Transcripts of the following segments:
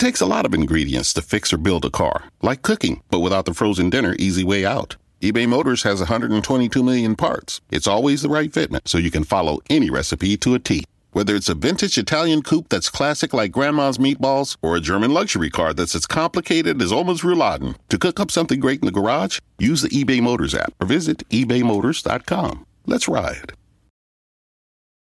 It takes a lot of ingredients to fix or build a car, like cooking, but without the frozen dinner easy way out. eBay Motors has 122 million parts. It's always the right fitment, so you can follow any recipe to a T. Whether it's a vintage Italian coupe that's classic like grandma's meatballs or a German luxury car that's as complicated as Oma's rouladen, to cook up something great in the garage, use the eBay Motors app or visit ebaymotors.com. Let's ride.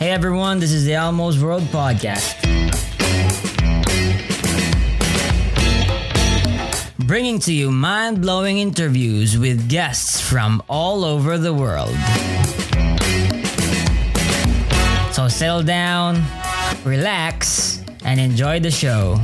Hey everyone, this is the Elmo's World Podcast. Bringing to you mind blowing interviews with guests from all over the world. So settle down, relax, and enjoy the show.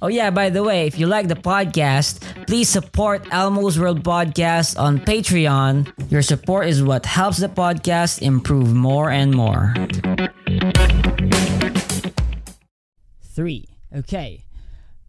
Oh yeah, by the way, if you like the podcast, please support Elmo's World Podcast on Patreon. Your support is what helps the podcast improve more and more. Three. Okay.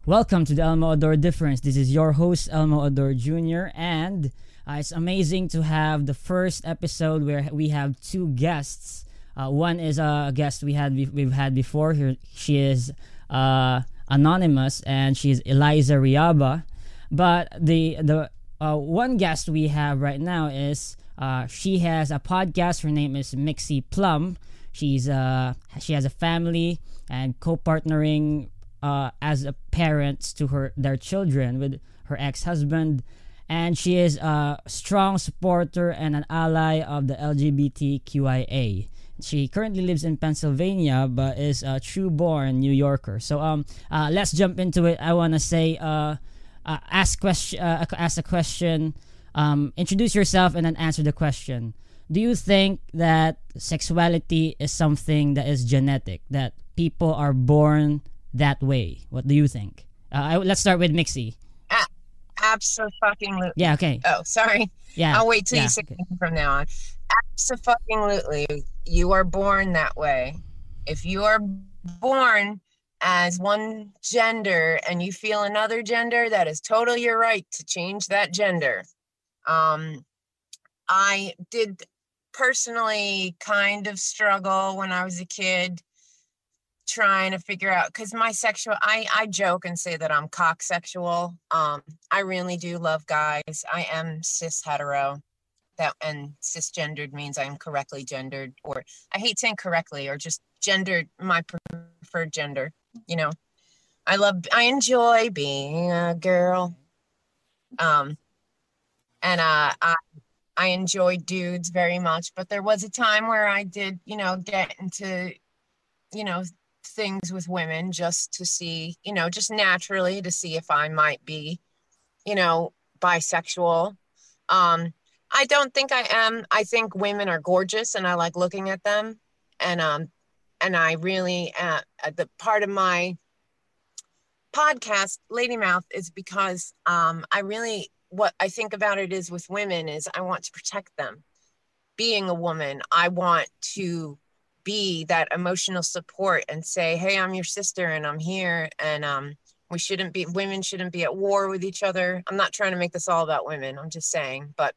Welcome to the Elmo Adore Difference. This is your host, Elmo Adore Jr., and uh, it's amazing to have the first episode where we have two guests. Uh, one is a guest we had we've had before. Here she is uh, anonymous, and she's Eliza Reaba. But the the uh, one guest we have right now is uh, she has a podcast. Her name is Mixie Plum. She's uh she has a family and co-partnering uh, as a parents to her their children with her ex-husband and she is a strong supporter and an ally of the LGBTQIA. She currently lives in Pennsylvania, but is a true born New Yorker. So um, uh, let's jump into it. I want to say, uh, uh, ask question, uh, ask a question, um, introduce yourself, and then answer the question. Do you think that sexuality is something that is genetic? That people are born that way? What do you think? Uh, I, let's start with Mixie. Absolutely. Yeah. Okay. Oh, sorry. Yeah. I'll wait till yeah, you say okay. from now on. Absolutely. You are born that way. If you are born as one gender and you feel another gender, that is totally your right to change that gender. Um, I did personally kind of struggle when I was a kid trying to figure out because my sexual I, I joke and say that I'm cocksexual. Um, I really do love guys. I am cis hetero. That and cisgendered means I am correctly gendered, or I hate saying correctly, or just gendered my preferred gender. You know, I love I enjoy being a girl. Um, and uh, I I enjoy dudes very much, but there was a time where I did, you know, get into, you know, things with women just to see, you know, just naturally to see if I might be, you know, bisexual. Um, I don't think I am. I think women are gorgeous and I like looking at them. And um and I really uh, the part of my podcast Lady Mouth is because um I really what I think about it is with women is I want to protect them. Being a woman, I want to be that emotional support and say, "Hey, I'm your sister and I'm here and um we shouldn't be women shouldn't be at war with each other." I'm not trying to make this all about women. I'm just saying, but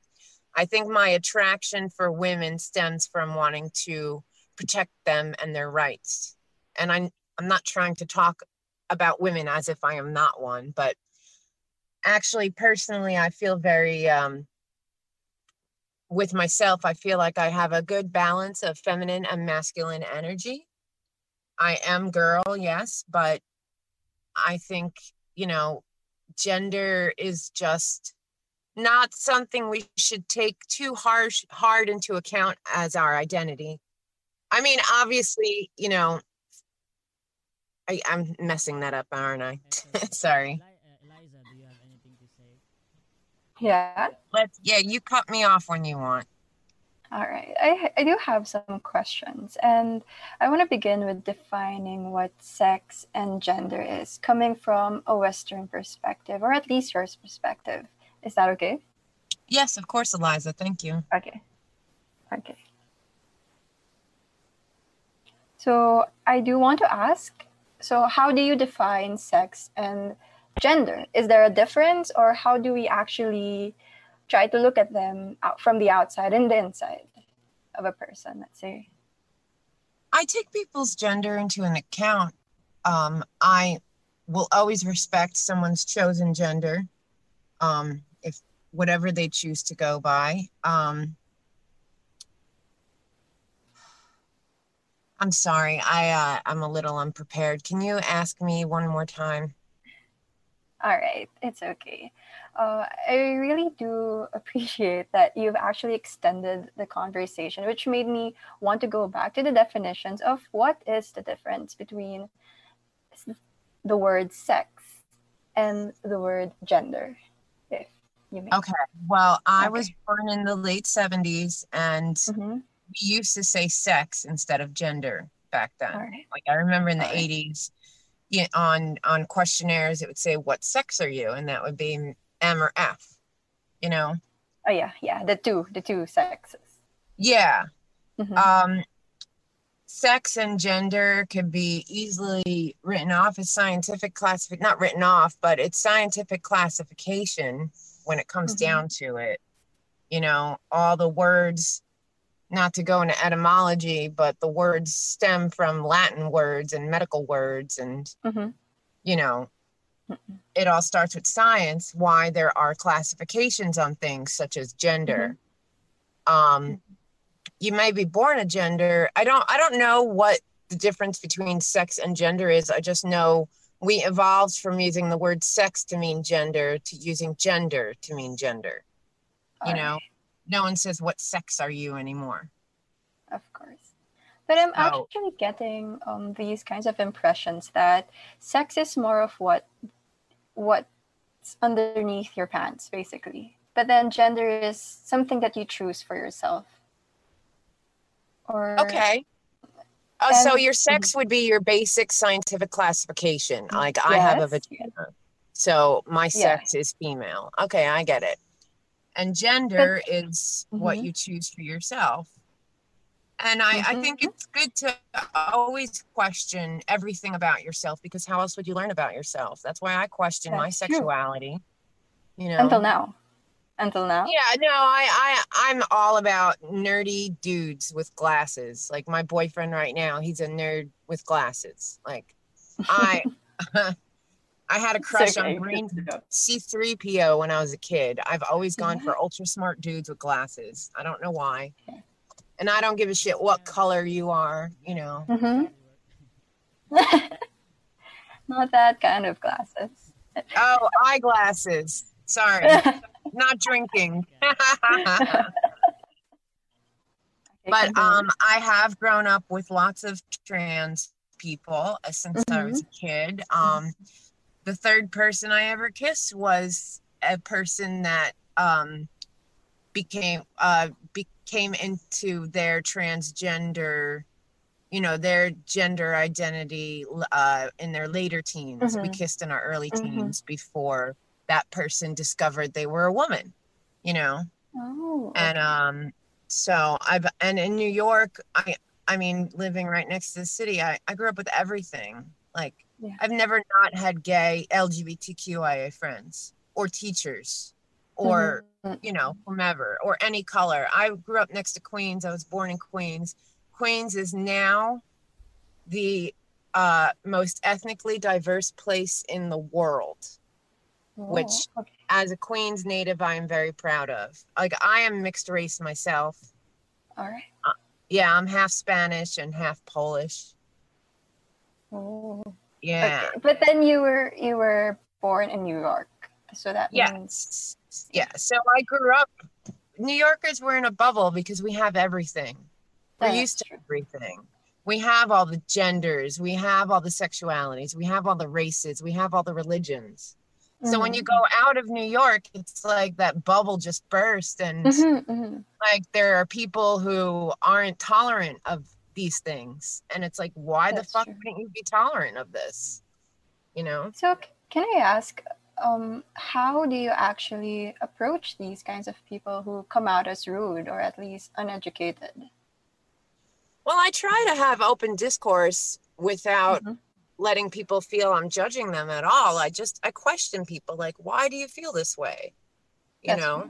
I think my attraction for women stems from wanting to protect them and their rights. And I'm I'm not trying to talk about women as if I am not one, but actually personally I feel very um with myself, I feel like I have a good balance of feminine and masculine energy. I am girl, yes, but I think, you know, gender is just not something we should take too harsh hard into account as our identity. I mean, obviously, you know, I, I'm messing that up, aren't I? Sorry. Eli- uh, Eliza, do you have anything to say? Yeah. Let's. Yeah, you cut me off when you want. All right. I, I do have some questions, and I want to begin with defining what sex and gender is, coming from a Western perspective, or at least yours perspective. Is that okay? Yes, of course, Eliza. Thank you. Okay. Okay. So I do want to ask so, how do you define sex and gender? Is there a difference, or how do we actually try to look at them out from the outside and the inside of a person, let's say? I take people's gender into an account. Um, I will always respect someone's chosen gender, um, whatever they choose to go by. Um, I'm sorry, I uh, I'm a little unprepared. Can you ask me one more time? All right, it's okay. Uh, I really do appreciate that you've actually extended the conversation, which made me want to go back to the definitions of what is the difference between the word sex and the word gender. Okay. Well, I was born in the late 70s, and Mhm. we used to say sex instead of gender back then. Right. Like I remember in the Alright. 80s, yeah, on on questionnaires it would say what sex are you and that would be M or F. You know? Oh yeah, yeah. The two, the two sexes. Yeah. Mhm. Um sex and gender could be easily written off as scientific classification not written off, but it's scientific classification when it comes Mhm. down to it. You know, all the words not to go into etymology, but the words stem from Latin words and medical words and Mhm. you know, it all starts with science, why there are classifications on things such as gender. Um, you may be born a gender. I don't I don't know what the difference between sex and gender is. I just know we evolved from using the word sex to mean gender to using gender to mean gender. You know, right, no one says what sex are you anymore. Of course. But I'm actually getting um, these kinds of impressions that sex is more of what what's underneath your pants, basically. But then gender is something that you choose for yourself. Or Okay. Oh, so your sex would be your basic scientific classification. Like I have a Yes, vagina. So my sex is female. Okay, I get it. And gender is what Mhm. you choose for yourself. And I, I think it's good to always question everything about yourself because how else would you learn about yourself? That's why I question my That's true. sexuality. You know, until now. Until now. yeah, no, I, I, I'm all about nerdy dudes with glasses. Like my boyfriend right now, he's a nerd with glasses. Like I, I had a crush okay, on Green. C3PO when I was a kid. I've always gone for ultra smart dudes with glasses. I don't know why. And I don't give a shit what color you are, you know. Mhm. Not that kind of glasses. Oh, eyeglasses. Sorry, not drinking. but um i have grown up with lots of trans people uh, since i was a kid um the third person i ever kissed was a person that um became uh became into their transgender you know their gender identity uh in their later teens we Mhm. kissed in our early Mhm. teens before that person discovered they were a woman you know? Oh, and um so i've and in new york i i mean living right next to the city i i grew up with everything. Like Yeah. i've never not had gay lgbtqia friends or teachers or Mhm. you know whomever or any color. I grew up next to queens. I was born in queens. Queens is now the uh, most ethnically diverse place in the world which- Oh, okay. as a queens native i am very proud of like i am mixed race myself all right. Uh, yeah i'm half spanish and half polish Oh, yeah okay. But then you were you were born in New York, so that means yeah so i grew up new yorkers were in a bubble because we have everything we're That's used to true. everything we have all the genders, we have all the sexualities, we have all the races, we have all the religions. So when you Mhm. go out of New York, it's like that bubble just burst, and Mhm, mhm. like there are people who aren't tolerant of these things, and it's like, why the fuck true. wouldn't you be tolerant of this? You know? So, can I ask, um, how do you actually approach these kinds of people who come out as rude or at least uneducated? Well, I try to have open discourse without Mhm. Letting people feel I'm judging them at all. I just I question people like, why do you feel this way? You That's know?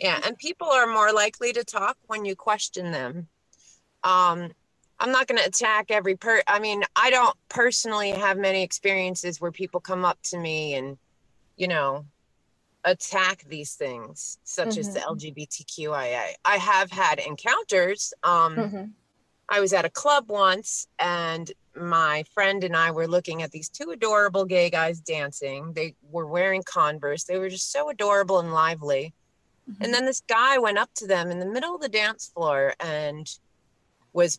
Yeah, true. and people are more likely to talk when you question them. Um, I'm not going to attack every per. I mean, I don't personally have many experiences where people come up to me and, you know, attack these things, such as the Mhm. LGBTQIA. I have had encounters. Um, Mhm. I was at a club once and my friend and I were looking at these two adorable gay guys dancing. They were wearing Converse. They were just so adorable and lively. Mhm. And then this guy went up to them in the middle of the dance floor and was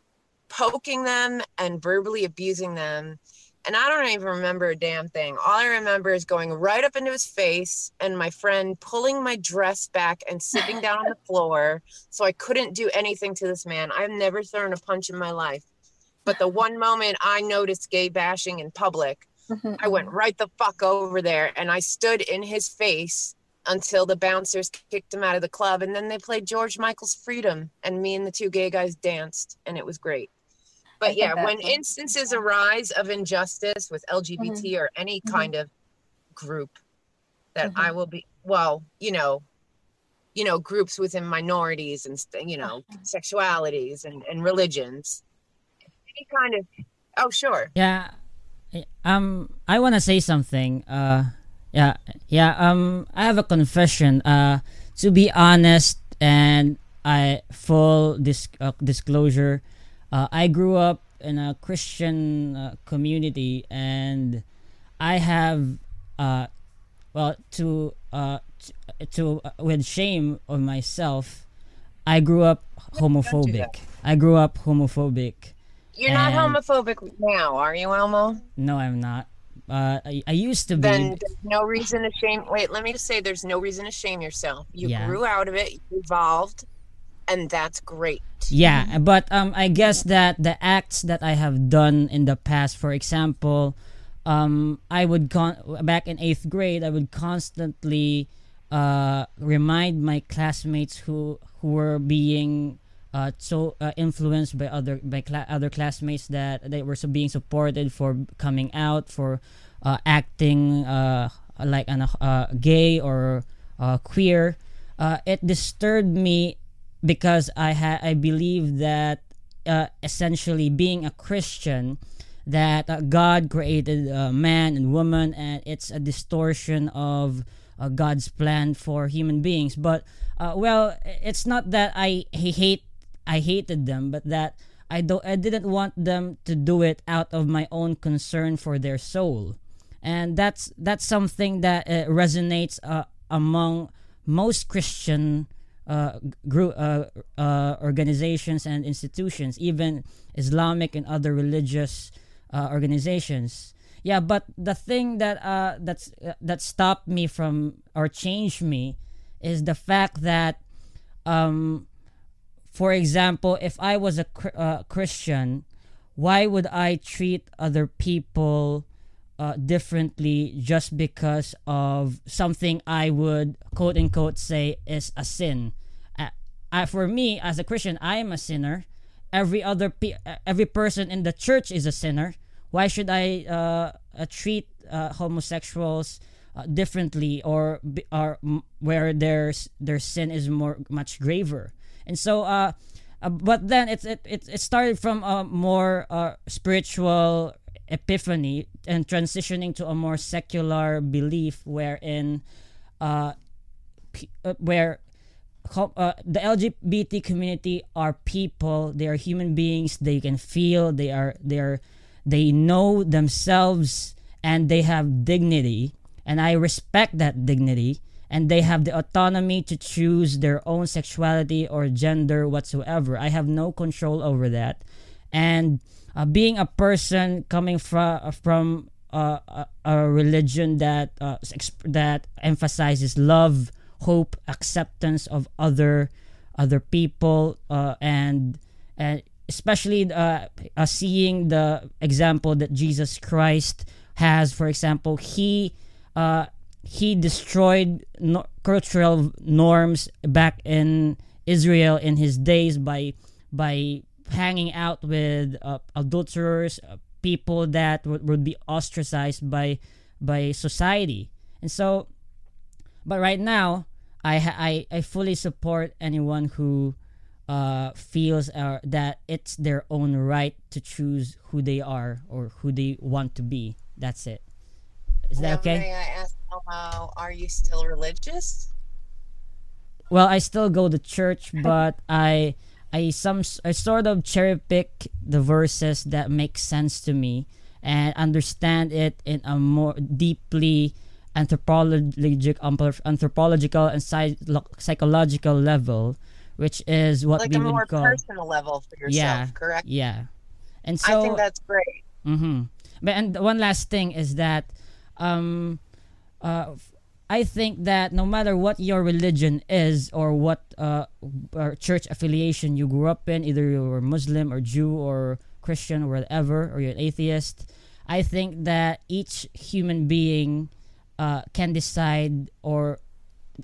poking them and verbally abusing them. And I don't even remember a damn thing. All I remember is going right up into his face and my friend pulling my dress back and sitting down on the floor. So I couldn't do anything to this man. I've never thrown a punch in my life. But the one moment I noticed gay bashing in public, Mhm, I went right the fuck over there and I stood in his face until the bouncers kicked him out of the club. And then they played George Michael's Freedom and me and the two gay guys danced and it was great. But yeah, when instances arise of injustice with LGBT or any Mhm. kind of group that. I will be, well, you know, you know, groups within minorities and, you know, Uh-huh. sexualities and, and religions, kind of, oh, sure. Yeah. Um I want to say something. Uh yeah, yeah, um I have a confession. Uh to be honest and I full dis- uh, disclosure, uh, I grew up in a Christian uh, community and I have uh well to uh t- to uh, with shame of myself, I grew up homophobic. I grew up homophobic. You're not homophobic now, are you, Elmo? No, I'm not. Uh, I, I used to be. Then there's no reason to shame. Wait, let me just say there's no reason to shame yourself. You Yeah. grew out of it, you evolved, and that's great. yeah, but um, I guess that the acts that I have done in the past, for example, um, I would con back in eighth grade, I would constantly uh remind my classmates who who were being uh so uh, influenced by other by cla- other classmates that they were so being supported for coming out for uh acting uh like an uh gay or uh queer. It disturbed me because I had I believe that essentially being a Christian that God created man and woman and it's a distortion of God's plan for human beings. But well it's not that I hate I hated them but that I don't I didn't want them to do it out of my own concern for their soul and that's that's something that uh, resonates uh, among most Christian uh, group uh, uh, organizations and institutions, even Islamic and other religious uh, organizations. Yeah, but the thing that that's that stopped me from or changed me is the fact that, um, for example, if I was a uh, Christian, why would I treat other people uh, differently just because of something I would quote unquote say is a sin. Uh, I, for me, as a Christian, I am a sinner. Every other pe- uh, every person in the church is a sinner. Why should I uh, uh, treat homosexuals differently or or where their their sin is more much graver? And so, uh, uh, but then it's it, it it started from a more uh, spiritual epiphany and transitioning to a more secular belief wherein uh, p- uh, where uh, the LGBT community are people they are human beings they can feel they are they are they know themselves and they have dignity. And I respect that dignity and they have the autonomy to choose their own sexuality or gender whatsoever I have no control over that and uh, being a person coming from from uh, a, a religion that uh, that emphasizes love, hope, acceptance of other other people, uh, and and especially uh, uh, seeing the example that Jesus Christ has. For example, he he destroyed no- cultural norms back in Israel in his days by by hanging out with uh, adulterers, uh, people that w- would be ostracized by by society. And so, but right now, I I I fully support anyone who uh, feels uh, that it's their own right to choose who they are or who they want to be. That's it. Is that okay? Elmo, are you still religious? Well, I still go to church, but I I some I sort of cherry pick the verses that make sense to me and understand it in a more deeply anthropological anthropological and psychological level, which is what Like we a would more call personal level for yourself, yeah, correct? yeah. And so I think that's great. Mm-hmm. But and one last thing is that, um, uh, I think that no matter what your religion is or what uh, or church affiliation you grew up in, either you were Muslim or Jew or Christian or whatever, or you're an atheist, I think that each human being uh, can decide or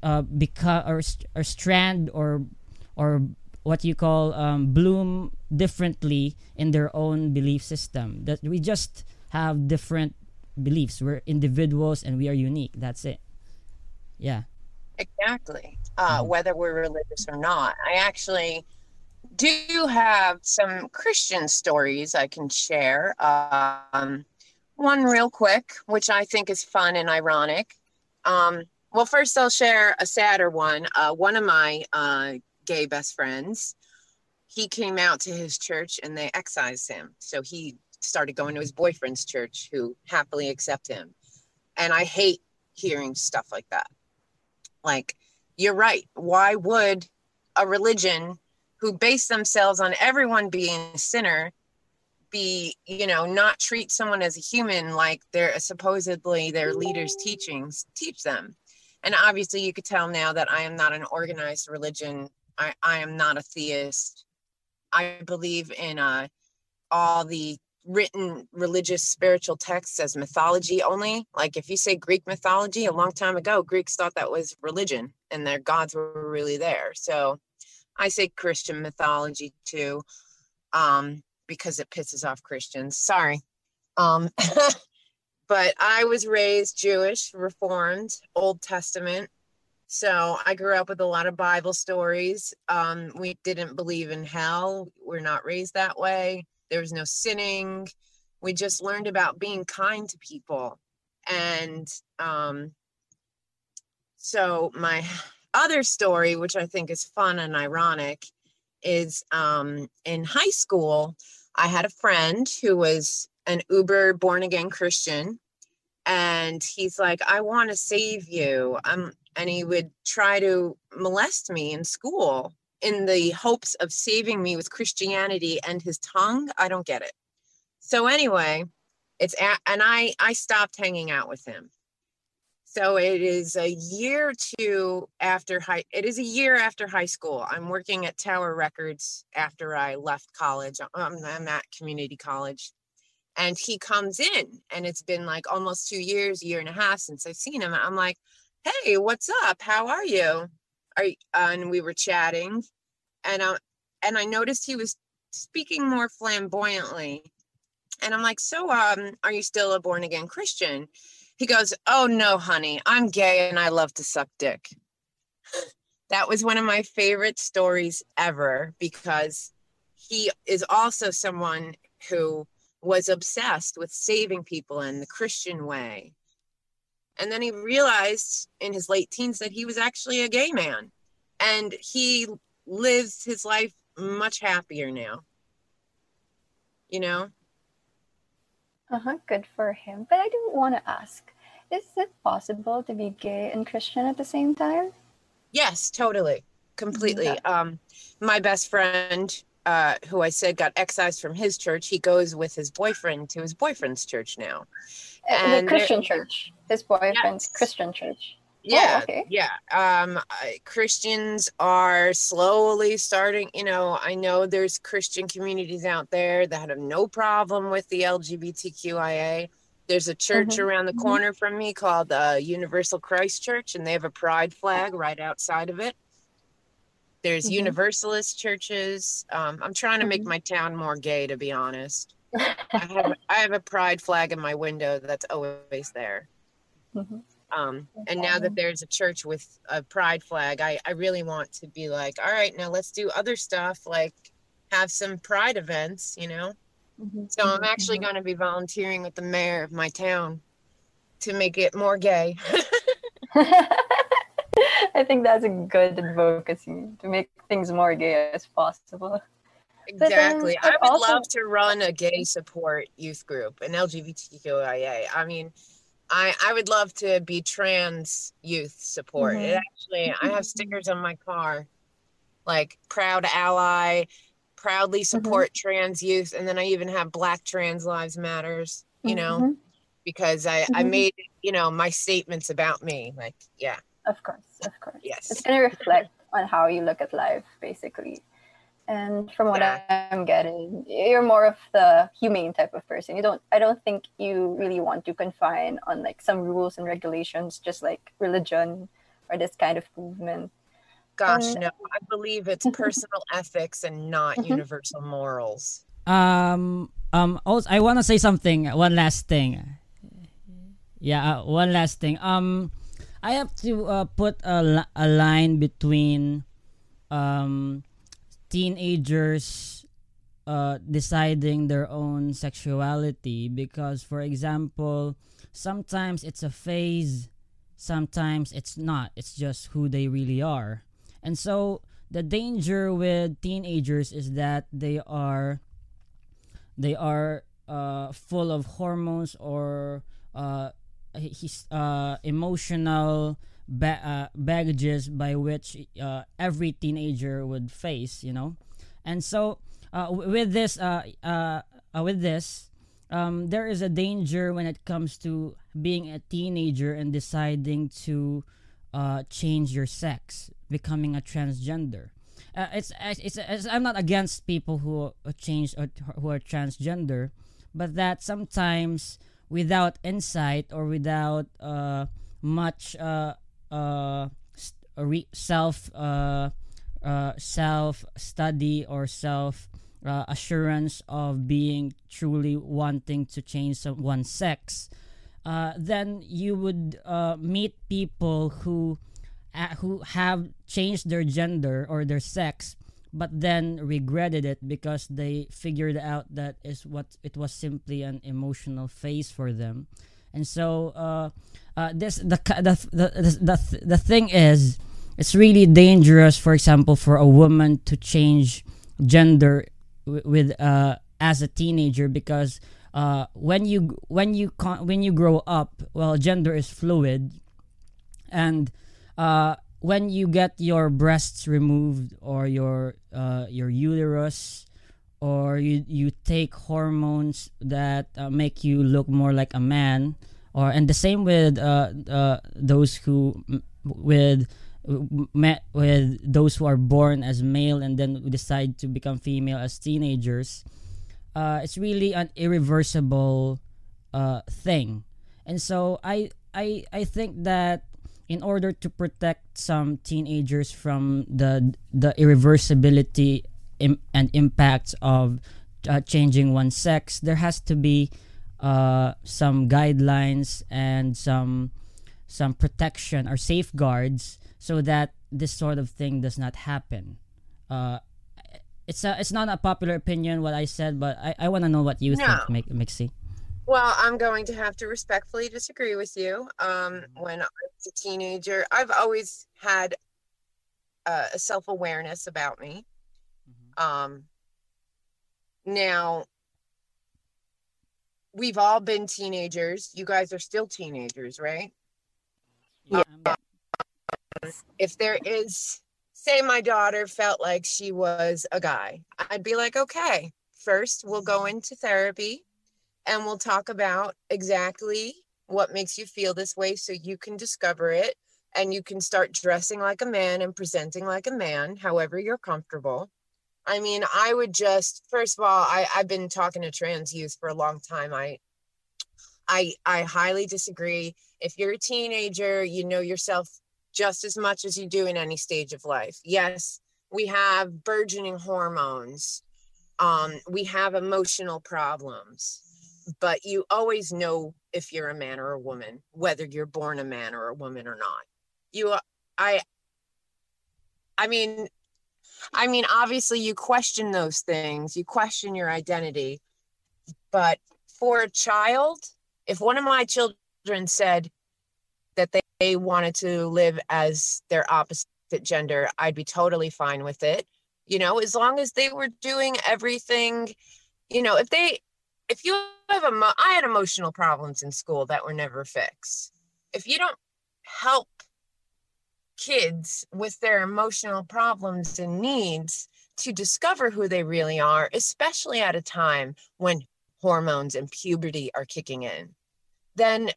uh, become or, or strand or or what you call um, bloom differently in their own belief system. That we just have different beliefs. We're individuals and we are unique. That's it. Yeah. Exactly. Uh, Mhm. Whether we're religious or not. I actually do have some Christian stories I can share. Um, one real quick, which I think is fun and ironic. Um, well, first I'll share a sadder one. Uh, one of my uh, gay best friends, he came out to his church and they excised him. So he started going to his boyfriend's church, who happily accept him. And I hate hearing stuff like that. Like, you're right. Why would a religion who base themselves on everyone being a sinner be, you know, not treat someone as a human like their supposedly their leaders' teachings teach them? And obviously, you could tell now that I am not an organized religion. I, I am not a theist. I believe in uh, all the written religious spiritual texts as mythology only. Like if you say Greek mythology, a long time ago, Greeks thought that was religion and their gods were really there. So I say Christian mythology too, um, because it pisses off Christians. Sorry. Um, but I was raised Jewish, Reformed, Old Testament. So I grew up with a lot of Bible stories. Um, we didn't believe in hell. We're not raised that way. There was no sinning. We just learned about being kind to people. And um, so my other story, which I think is fun and ironic, is um, in high school, I had a friend who was an uber born again Christian. And he's like, I want to save you. Um, and he would try to molest me in school in the hopes of saving me with Christianity and his tongue. I don't get it. So anyway, it's and I I stopped hanging out with him. So it is a year or two after high. It is a year after high school. I'm working at Tower Records after I left college. Um, I'm at community college, and he comes in, and it's been like almost two years, year and a half since I've seen him. I'm like, "Hey, what's up? How are you?" You, uh, and we were chatting, and I and I noticed he was speaking more flamboyantly, and I'm like, "So, um, are you still a born again Christian?" He goes, Oh no, honey, I'm gay and I love to suck dick. that was one of my favorite stories ever because he is also someone who was obsessed with saving people in the Christian way. And then he realized in his late teens that he was actually a gay man and he lives his life much happier now. You know? Uh-huh, good for him. But I do want to ask, is it possible to be gay and Christian at the same time? Yes, totally. Completely. Yeah. Um my best friend uh, who I said got excised from his church, he goes with his boyfriend to his boyfriend's church now. Uh, And the Christian church. His boyfriend's Yes. Christian church. Yeah, okay. yeah. Um, I- Christians are slowly starting. You know, I know there's Christian communities out there that have no problem with the LGBTQIA. There's a church Mhm, around the mhm. corner from me called uh, Universal Christ Church, and they have a pride flag right outside of it. There's Mhm. Universalist churches. Um, I'm trying to make Mhm. my town more gay, to be honest. I have I have a pride flag in my window that's always there. Mhm. Um, and now that there's a church with a pride flag, I, I really want to be like, all right, now let's do other stuff, like have some pride events, you know? Mhm, So I'm actually mhm. going to be volunteering with the mayor of my town to make it more gay. I think that's a good advocacy to make things more gay as possible. Then, exactly. I would also- love to run a gay support youth group, an LGBTQIA. I mean, I, I would love to be trans youth support. It Mhm. actually, I have stickers on my car, like proud ally, proudly support trans youth, and then I even have Black Trans Lives Matters. You know, Mhm, because I I made you know my statements about me. Like, yeah, Of course, of course. yes, It's gonna reflect on how you look at life, basically. And from what Yeah. I'm getting, you're more of the humane type of person. You don't. I don't think you really want to confine on like some rules and regulations, just like religion or this kind of movement. gosh, Um, no. I believe it's personal ethics and not Mhm. universal morals. Um. Um. Also, I want to say something. One last thing. Yeah. Uh, one last thing. Um, I have to uh, put a, li- a line between um teenagers uh deciding their own sexuality because for example sometimes it's a phase sometimes it's not. It's just who they really are. And so the danger with teenagers is that they are they are uh, full of hormones or uh, his, uh, emotional ba- uh, baggages by which uh, every teenager would face you know? And so uh, w- with this uh, uh, uh, with this um, there is a danger when it comes to being a teenager and deciding to change your sex becoming a transgender. It's, it's, it's I'm not against people who change or who are transgender, but that sometimes without insight or without much uh, uh, uh, re- self uh, uh, self study or self uh, assurance of being truly wanting to change someone's sex, uh, then you would uh, meet people who uh, who have changed their gender or their sex but then regretted it because they figured out that is what it was simply an emotional phase for them and so uh, uh, this the, the, the, the, the, thing is it's really dangerous for example for a woman to change gender w- with uh, as a teenager because uh, when you when you con- when you grow up well gender is fluid. And uh, when you get your breasts removed or your uh, your uterus or you you take hormones that uh, make you look more like a man or and the same with uh, uh, those who with met with those who are born as male and then decide to become female as teenagers uh, it's really an irreversible uh, thing. And so I, I i think that in order to protect some teenagers from the the irreversibility Im- and impacts of uh, changing one's sex there has to be uh, some guidelines and some some protection or safeguards so that this sort of thing does not happen uh, it's a, it's not a popular opinion what I said but I, I want to know what you No. think Mixie Well, I'm going to have to respectfully disagree with you. Um, when I was a teenager, I've always had uh, a self awareness about me. Um, now, we've all been teenagers. You guys are still teenagers, right? Yeah. If there is say my daughter felt like she was a guy, I'd be like, okay, first we'll go into therapy and we'll talk about exactly what makes you feel this way so you can discover it and you can start dressing like a man and presenting like a man, however you're comfortable. I mean, I would just first of all, I, I've been talking to trans youth for a long time. I I I highly disagree. If you're a teenager, you know yourself just as much as you do in any stage of life. Yes, we have burgeoning hormones. Um, we have emotional problems, but you always know if you're a man or a woman, whether you're born a man or a woman or not. You, I, I mean, I mean, obviously you question those things, you question your identity, but for a child, if one of my children said that they wanted to live as their opposite gender, I'd be totally fine with it. You know, as long as they were doing everything, you know, if they, if you have a, I had emotional problems in school that were never fixed. If you don't help kids with their emotional problems and needs to discover who they really are, especially at a time when hormones and puberty are kicking in, then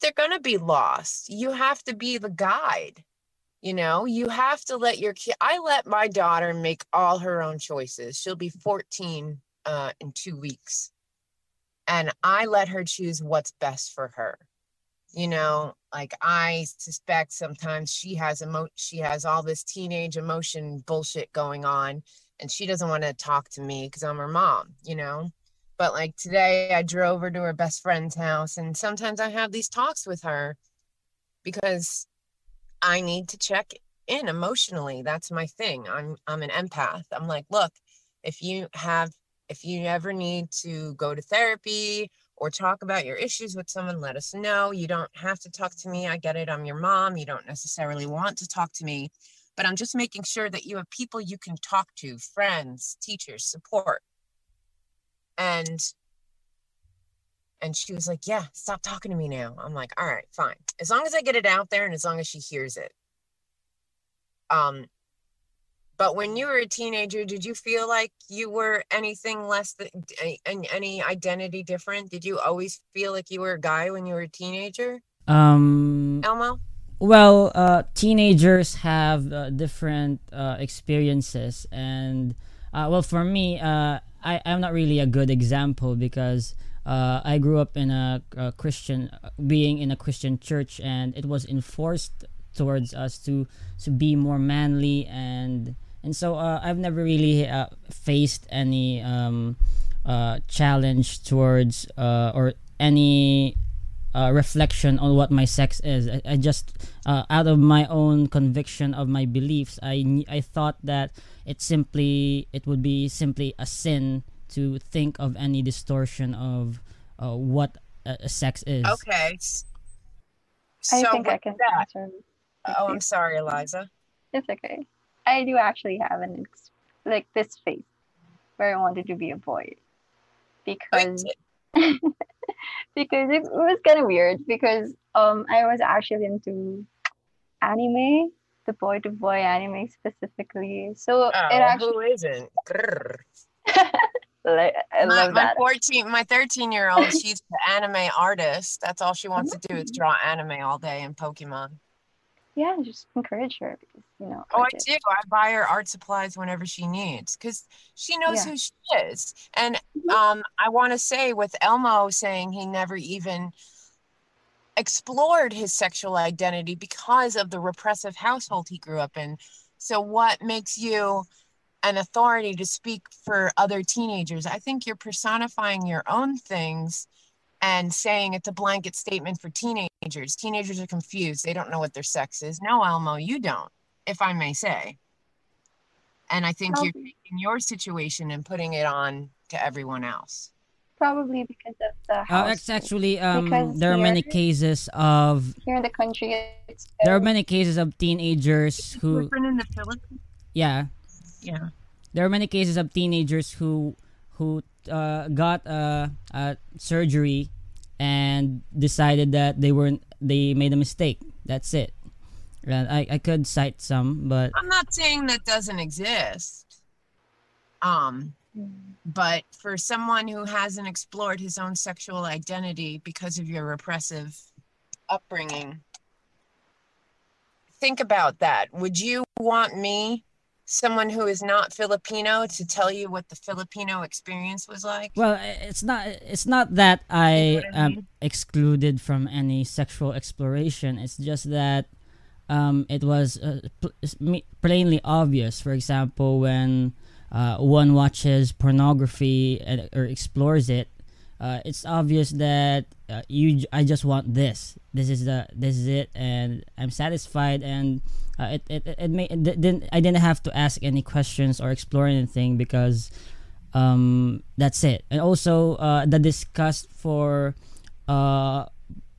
they're going to be lost. You have to be the guide. You know, you have to let your kid. I let my daughter make all her own choices. She'll be 14 uh, in two weeks. And I let her choose what's best for her. You know, like I suspect sometimes she has emo- she has all this teenage emotion bullshit going on and she doesn't want to talk to me because I'm her mom, you know? But like today, I drove her to her best friend's house, and sometimes I have these talks with her because I need to check in emotionally. That's my thing. I'm I'm an empath. I'm like, look, if you have if you ever need to go to therapy or talk about your issues with someone, let us know. You don't have to talk to me. I get it. I'm your mom. You don't necessarily want to talk to me, but I'm just making sure that you have people you can talk to, friends, teachers, support and and she was like yeah stop talking to me now i'm like all right fine as long as i get it out there and as long as she hears it um but when you were a teenager did you feel like you were anything less than any, identity different? Did you always feel like you were a guy when you were a teenager? Um elmo? well uh teenagers have uh, different uh, experiences and uh, well for me uh I, I'm not really a good example because uh, I grew up in a, a, Christian, being in a Christian church, and it was enforced towards us to to be more manly and and so uh, I've never really uh, faced any um, uh, challenge towards uh, or any uh, reflection on what my sex is. I, I just, uh, out of my own conviction of my beliefs, I I thought that it simply it would be simply a sin to think of any distortion of uh, what a, a, sex is. Okay. So I think I can that, answer. Oh, I'm sorry, Eliza. It's okay. I do actually have an ex- like this phase where I wanted to be a boy because because it was kind of weird because um I was actually into anime, the boy to boy anime specifically. So oh, it actually who isn't? I love my, that. My 14, my 13 year old, she's an anime artist. That's all she wants to do is draw anime all day and Pokemon. Yeah, just encourage her because you know. Oh, I do. I buy her art supplies whenever she needs because she knows yeah. who she is. And mm-hmm. um, I want to say with Elmo saying he never even explored his sexual identity because of the repressive household he grew up in. So, what makes you an authority to speak for other teenagers? I think you're personifying your own things and saying it's a blanket statement for teenagers. Teenagers are confused. They don't know what their sex is. No, Elmo, you don't, if I may say. And I think Probably. you're taking your situation and putting it on to everyone else. Probably because of the house. Uh, it's actually um, there are many cases of here in the country. there are many cases of teenagers who different in the Philippines. Yeah. Yeah. There are many cases of teenagers who who uh, got a, a surgery and decided that they weren't they made a mistake. That's it. I, I could cite some, but I'm not saying that doesn't exist. Um, but for someone who hasn't explored his own sexual identity because of your repressive upbringing, think about that. Would you want me, someone who is not Filipino, to tell you what the Filipino experience was like? well, it's not it's not that I what I am excluded from any sexual exploration. It's just that um, it was uh, pl- plainly obvious. For example, when uh, one watches pornography and, or explores it, uh, it's obvious that uh, you j- I just want this. This is the this is it, and I'm satisfied. And uh, it it it, may, it didn't I didn't have to ask any questions or explore anything because um that's it. And also uh, the disgust for uh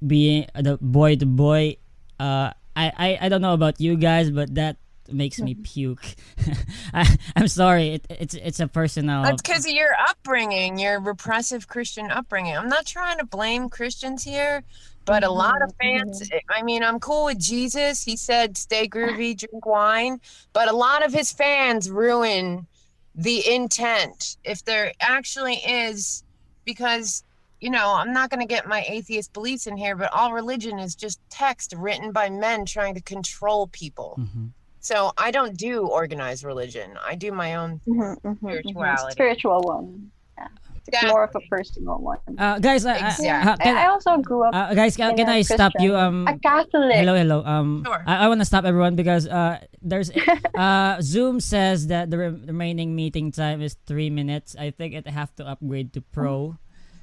being the boy to boy uh I, I I don't know about you guys but that makes me puke I, i'm sorry it, it's it's a personal That's because of your upbringing, your repressive Christian upbringing. I'm not trying to blame Christians here, but a lot of fans, I mean, I'm cool with Jesus. He said, stay groovy, drink wine. But a lot of his fans ruin the intent if there actually is, because, you know, I'm not going to get my atheist beliefs in here, but all religion is just text written by men trying to control people. Mhm. So I don't do organized religion. I do my own. Mhm, mhm, mhm. Spirituality. Spiritual one. It's Yeah. more of a personal one. uh guys I, I- Exactly. uh, can, I also grew up uh, guys can, in can a i stop you um a Catholic. hello hello um Sure. i, I want to stop everyone because uh there's uh zoom says that the re- remaining meeting time is three minutes i think it have to upgrade to pro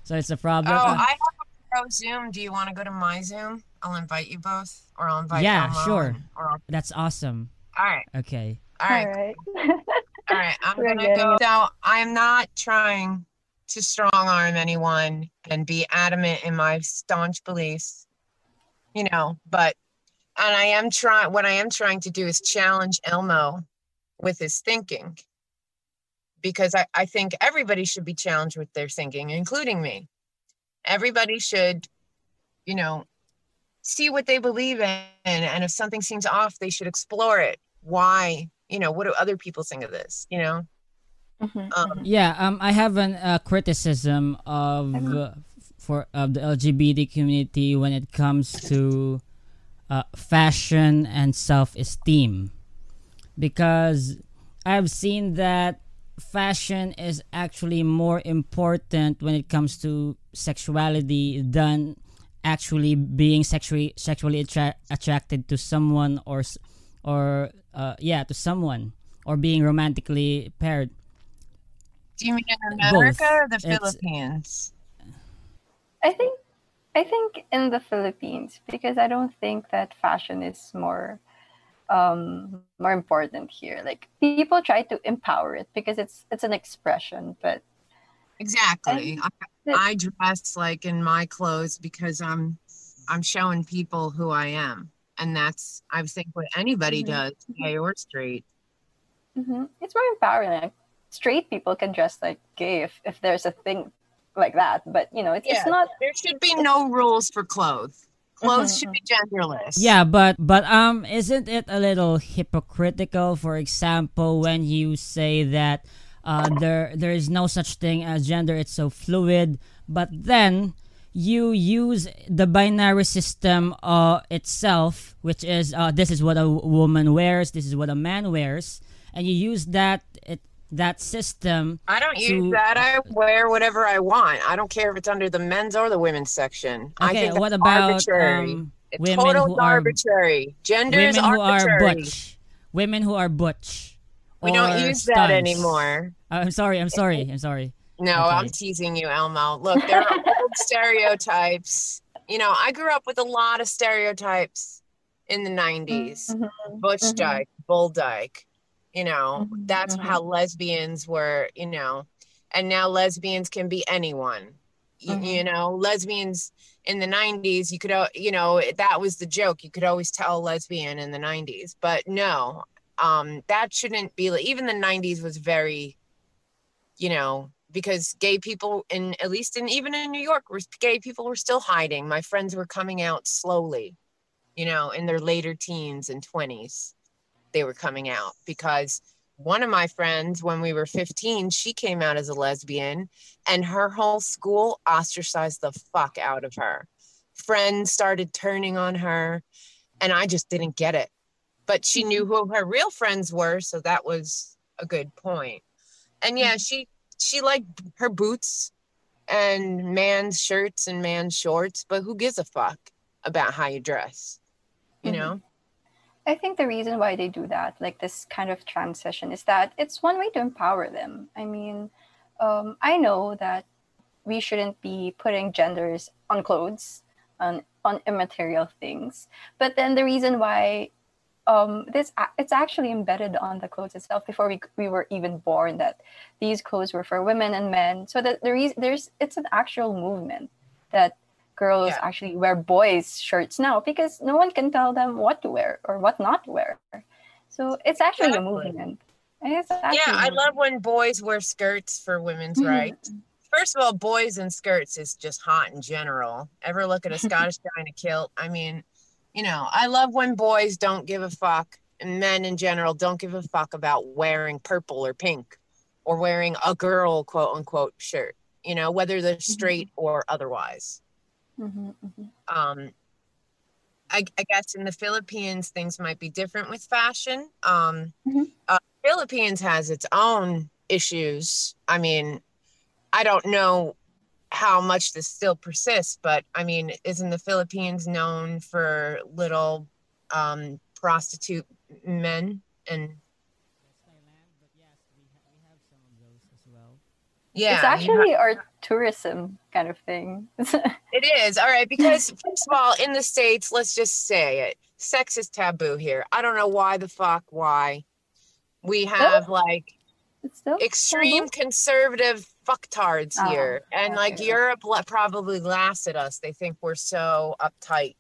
so it's a problem Oh, Uh, I have a pro Zoom. Do you want to go to my Zoom? I'll invite you both, or I'll invite Yeah, Elmo sure. and- or I'll, that's awesome all right, okay all right, All right. all right. I'm We're gonna getting go. So I'm not trying to strong arm anyone and be adamant in my staunch beliefs, you know. But and I am trying. What I am trying to do is challenge Elmo with his thinking, because I I think everybody should be challenged with their thinking, including me. Everybody should, you know, see what they believe in, and if something seems off, they should explore it. Why? You know, what do other people think of this? You know. Mhm, Um, mhm. Yeah, um, I have an uh, criticism of uh, for of the LGBT community when it comes to uh, fashion and self-esteem, because I've seen that fashion is actually more important when it comes to sexuality than actually being sexually sexually attra- attracted to someone or or uh, yeah to someone or being romantically paired Do you mean in Both. America or the It's- Philippines? I think I think in the Philippines because I don't think that fashion is more um more important here. Like people try to empower it because it's it's an expression, but Exactly. I, that- I dress like in my clothes because I'm I'm showing people who I am. And that's I think what anybody Mhm. does, gay or straight. mhm, it's more empowering. Like, straight people can dress like gay if, if there's a thing like that, but you know, it's, it's not. There should be no rules for clothes. Clothes Mhm, should be genderless. Yeah, but but um, isn't it a little hypocritical? For example, when you say that uh, there there is no such thing as gender; it's so fluid. But then you use the binary system uh, itself, which is uh, this is what a woman wears, this is what a man wears, and you use that it, that system. I don't use that. I wear whatever I want. I don't care if it's under the men's or the women's section. I Okay, think what about arbitrary. um, It's women total who are arbitrary. Gender is women who are arbitrary. butch? Women who are butch. We don't or use that anymore. Uh, I'm sorry. I'm sorry. I'm sorry. No, Okay. I'm teasing you, Elmo. Look, there are old stereotypes. You know, I grew up with a lot of stereotypes in the 90s. Mhm, Butch mhm. Dyke, Bull Dyke. You know, Mhm, that's mhm. how lesbians were, you know, and now lesbians can be anyone. You, Mhm. you know, lesbians in the 90s, you could, you know, that was the joke. You could always tell a lesbian in the 90s, but no, um, that shouldn't be even the 90s was very, you know, because gay people in at least in even in New York, were gay people were still hiding. My friends were coming out slowly. you know, in their later teens and 20s, they were coming out because one of my friends, when we were 15, she came out as a lesbian and her whole school ostracized the fuck out of her. Friends started turning on her, and I just didn't get it. But she knew who her real friends were, so that was a good point. And yeah, she she liked her boots and man's shirts and man's shorts, but who gives a fuck about how you dress? You Mhm. know? I think the reason why they do that, like this kind of transition, is that it's one way to empower them. I mean, um, I know that we shouldn't be putting genders on clothes, on on immaterial things, but then the reason why um, this it's actually embedded on the clothes itself before we we were even born that these clothes were for women and men. So that the reason there's it's an actual movement that girls Yeah. actually wear boys shirts now because no one can tell them what to wear or what not to wear. So it's actually Exactly. a movement. And it's actually Yeah, i love when boys wear skirts for women's Mhm. rights. First of all, boys in skirts is just hot in general. Ever look at a Scottish guy in a kilt? I mean, you know, I love when boys don't give a fuck and men in general don't give a fuck about wearing purple or pink or wearing a girl quote unquote shirt, you know, whether they're straight or otherwise. Mhm, mhm. um I, I guess in the Philippines things might be different with fashion. Um, Mhm. uh, Philippines has its own issues. I mean, I don't know how much this still persists, but I mean, isn't the Philippines known for little um, prostitute men and yeah, it's you ha- actually our tourism kind of thing. It is. All right. Because, first of all, in the States, let's just say it sex is taboo here. I don't know why the fuck, why. We have like extreme taboo. conservative fucktards Oh, here. And like. Europe probably laughs at us. They think we're so uptight.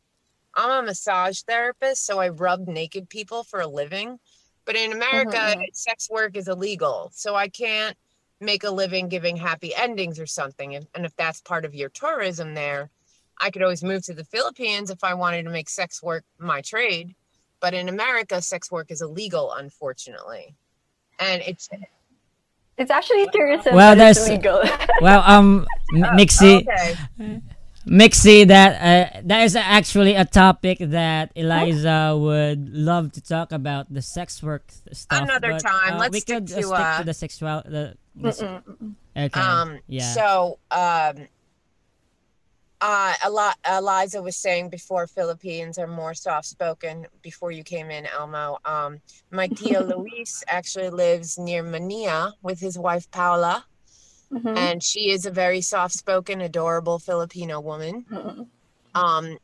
I'm a massage therapist, so I rub naked people for a living. But in America, mhm. sex work is illegal. So I can't make a living giving happy endings or something. And, and if that's part of your tourism there, I could always move to the Philippines if I wanted to make sex work my trade. But in America, sex work is illegal, unfortunately. And it's It's actually tourism. Well, but there's- illegal. Well, um, M- Mixie, okay. Mixie, that uh, that is actually a topic that Eliza would love to talk about the sex work stuff. Another but, time. uh, Let's we stick could uh, to, stick uh, to the sexual. The, the okay. Um, yeah. So, um, uh, Eli- Eliza was saying before Philippines are more soft spoken. Before you came in, Elmo, um, my Tia Luis actually lives near Manila with his wife Paula, Mhm. and she is a very soft spoken, adorable Filipino woman. Mhm. Um,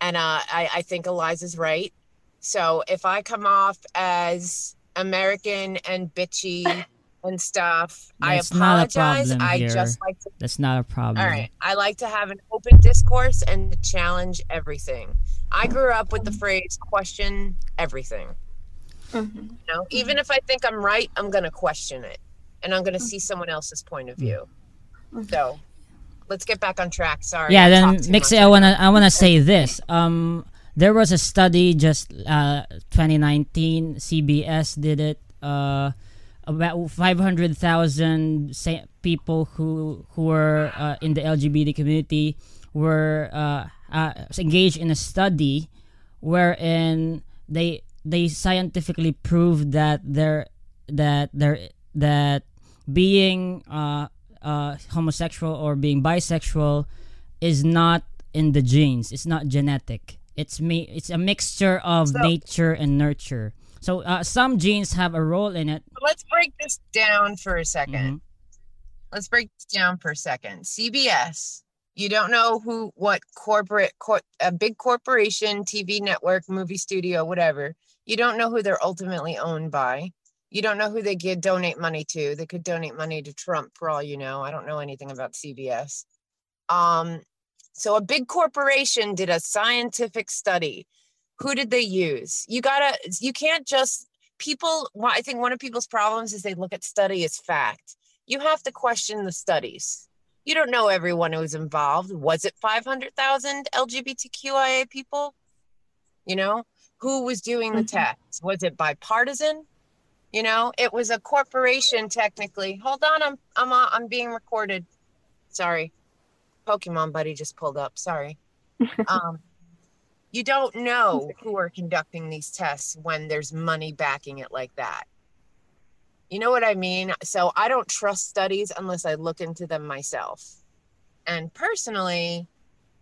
and uh, I, I think Eliza's right. So if I come off as American and bitchy and stuff, That's I apologize. problem I here. just like to. That's not a problem. All right. I like to have an open discourse and to challenge everything. I grew up with the phrase question everything. Mhm. You know, even if I think I'm right, I'm going to question it and I'm going to see someone else's point of view. So let's get back on track. Sorry. yeah then Mixie. I wanna I wanna say this. Um, there was a study just uh 2019. CBS did it. Uh, about 500,000 sa- people who who were uh, in the LGBT community were uh, uh, engaged in a study wherein they they scientifically proved that they're that they're that being uh, uh, homosexual or being bisexual is not in the genes. It's not genetic. It's me. It's a mixture of So- nature and nurture. So uh, some genes have a role in it. Let's break this down for a 2nd Mhm. Let's break this down for a second. CBS. You don't know who, what corporate, cor- a big corporation, TV network, movie studio, whatever. You don't know who they're ultimately owned by. You don't know who they could donate money to. They could donate money to Trump for all you know. I don't know anything about CBS. Um, so a big corporation did a scientific study. Who did they use? You gotta, you can't just people. I think one of people's problems is they look at study as fact. You have to question the studies. You don't know everyone who was involved. Was it 500,000 LGBTQIA people? You know, who was doing the Mhm. tests? Was it bipartisan? You know, it was a corporation technically. Hold on, I'm I'm uh, I'm being recorded. Sorry. Pokemon buddy just pulled up. Sorry. um you don't know who are conducting these tests when there's money backing it like that. You know what I mean? So I don't trust studies unless I look into them myself. And personally,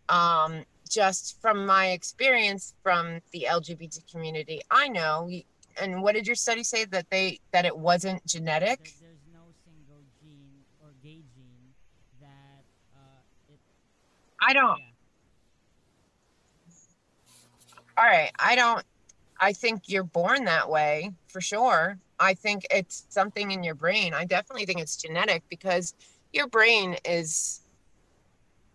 um, just from my experience from the LGBT community, I know. And what did your study say that they that it wasn't genetic? There's, there's no single gene or gay gene that uh, it, I don't. yeah. All right, I don't. I think you're born that way for sure. I think it's something in your brain. I definitely think it's genetic because your brain is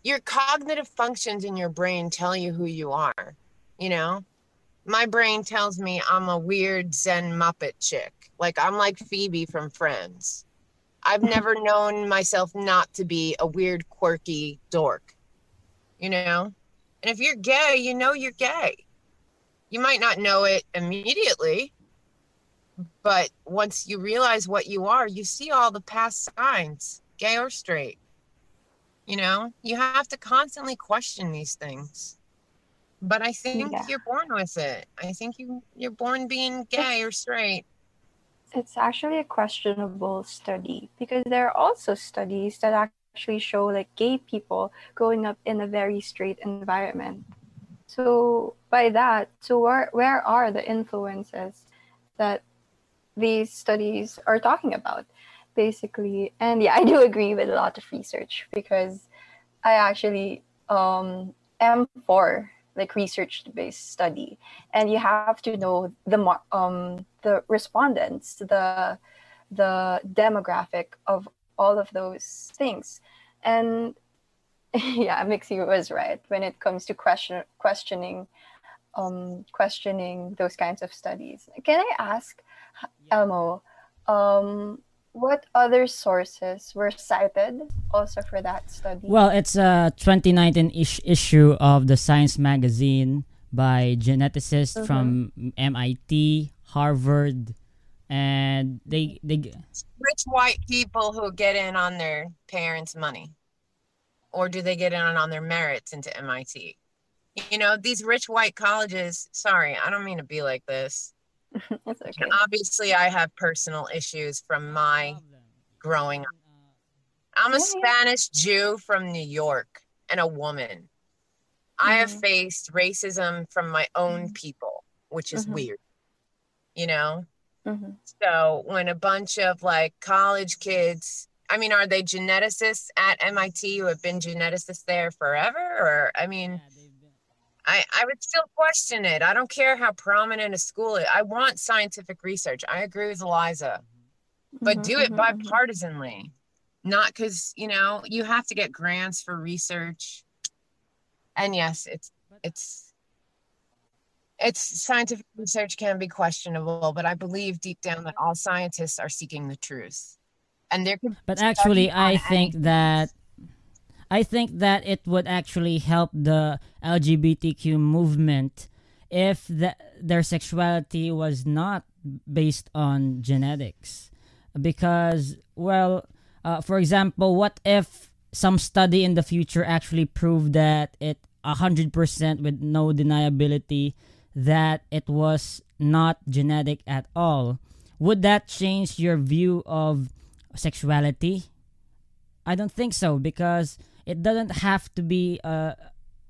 your cognitive functions in your brain tell you who you are. You know, my brain tells me I'm a weird Zen Muppet chick. Like I'm like Phoebe from Friends. I've never known myself not to be a weird, quirky dork. You know? And if you're gay, you know you're gay. You might not know it immediately, but once you realize what you are, you see all the past signs, gay or straight. You know, you have to constantly question these things. But I think Yeah. you're born with it. I think you you're born being gay or straight. It's actually a questionable study because there are also studies that actually show like gay people growing up in a very straight environment. So by that, so where where are the influences that these studies are talking about? Basically, and yeah, I do agree with a lot of research because I actually um, am for like research based study. And you have to know the um the respondents the the demographic of all of those things. And yeah mixie was right when it comes to question questioning um questioning those kinds of studies. Can i ask elmo um what other sources were cited also for that study Well, it's a 2019 ish- issue of the Science magazine by geneticists Mhm. from MIT, Harvard, and they they Rich white people who get in on their parents' money. Or do they get in on their merits into MIT? You know, these rich white colleges, sorry, I don't mean to be like this. it's okay And obviously, I have personal issues from my growing up. I'm a Yeah, yeah. Spanish Jew from New York and a woman. I have Mhm. faced racism from my own people, which is Mhm. weird. You know? Mhm. So when a bunch of like college kids, I mean, are they geneticists at MIT who have been geneticists there forever? Or, I mean, I, I would still question it. I don't care how prominent a school is. I want scientific research. I agree with Eliza, but Mhm, do it mhm, mhm. bipartisanly, not because, you know, you have to get grants for research. And yes, it's, it's, it's scientific research can be questionable, but I believe deep down that all scientists are seeking the truth. And there could But actually, I think that I think that it would actually help the LGBTQ movement if the, their sexuality was not based on genetics, because well, uh, for example, what if some study in the future actually proved that it hundred percent with no deniability that it was not genetic at all? Would that change your view of sexuality? I don't think so because it doesn't have to be uh, uh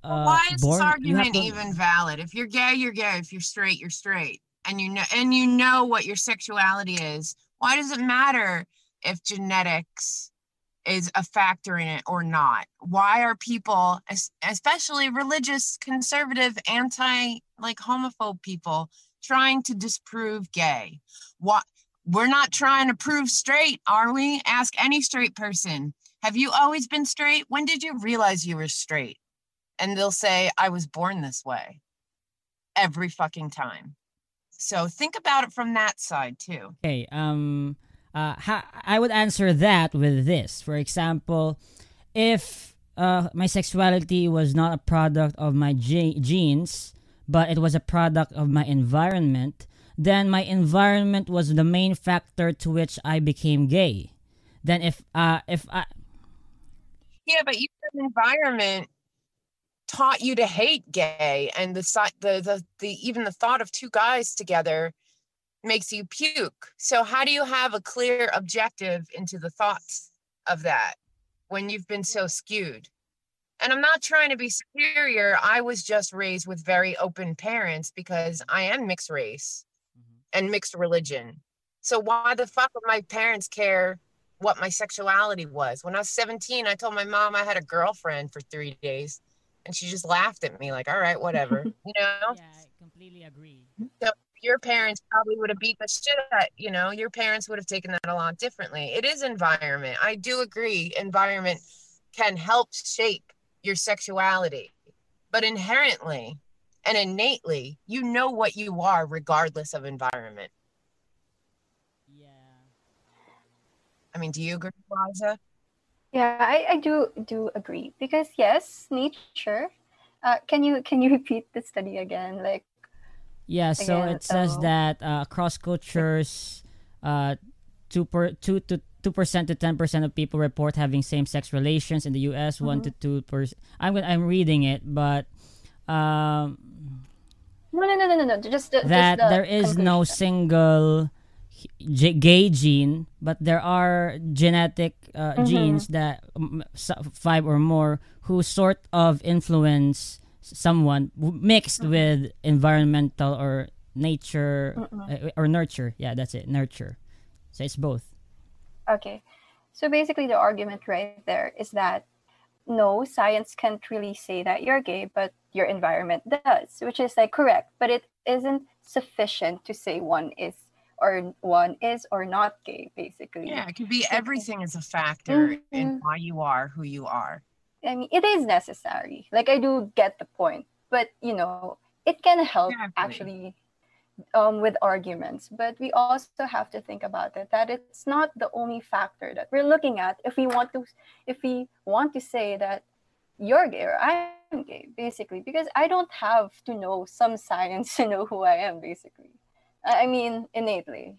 why is born. this argument to- even valid? If you're gay, you're gay. If you're straight, you're straight. And you know and you know what your sexuality is. Why does it matter if genetics is a factor in it or not? Why are people, especially religious, conservative, anti like homophobe people, trying to disprove gay? What we're not trying to prove straight, are we? Ask any straight person. Have you always been straight? When did you realize you were straight? and they'll say I was born this way every fucking time. So think about it from that side too. Okay. Um. Uh. Ha- I would answer that with this. For example, if uh, my sexuality was not a product of my ge- genes, but it was a product of my environment, then my environment was the main factor to which I became gay. Then if uh if I Yeah, but your environment taught you to hate gay, and the the the, the even the thought of two guys together makes you puke. So how do you have a clear objective into the thoughts of that when you've been so skewed? And I'm not trying to be superior. I was just raised with very open parents because I am mixed race mm-hmm. and mixed religion. So why the fuck would my parents care what my sexuality was? When I was 17, I told my mom I had a girlfriend for three days and she just laughed at me like, all right, whatever. you know? yeah, I completely agree. So your parents probably would have beat the shit out you know your parents would have taken that a lot differently it is environment i do agree environment can help shape your sexuality but inherently and innately you know what you are regardless of environment Yeah. I mean do you agree liza Yeah, I, I do do agree because yes, nature. Uh, can you can you repeat the study again? Like Yeah, so Again, it says so- that uh, across cultures, uh, two per two to two percent to ten percent of people report having same-sex relations in the U.S. One to two percent. I'm gonna, I'm reading it, but um, no no no no no no just the, that just the there is no single g- gay gene, but there are genetic uh, Mm-hmm. genes that um, five or more who sort of influence someone mixed Mm-hmm. with environmental or nature uh, or nurture. Yeah, that's it, nurture. So it's both. Okay. So basically, the argument right there is that no, science can't really say that you're gay, but your environment does, which is like correct, but it isn't sufficient to say one is or one is or not gay, basically. yeah it could be everything is a factor in Mhm. why you are who you are I mean, it is necessary. Like, I do get the point, but you know, it can help Exactly. actually um, with arguments. But we also have to think about it that it's not the only factor that we're looking at if we want to, if we want to say that you're gay or I'm gay, basically, because I don't have to know some science to know who I am, basically. I mean, innately.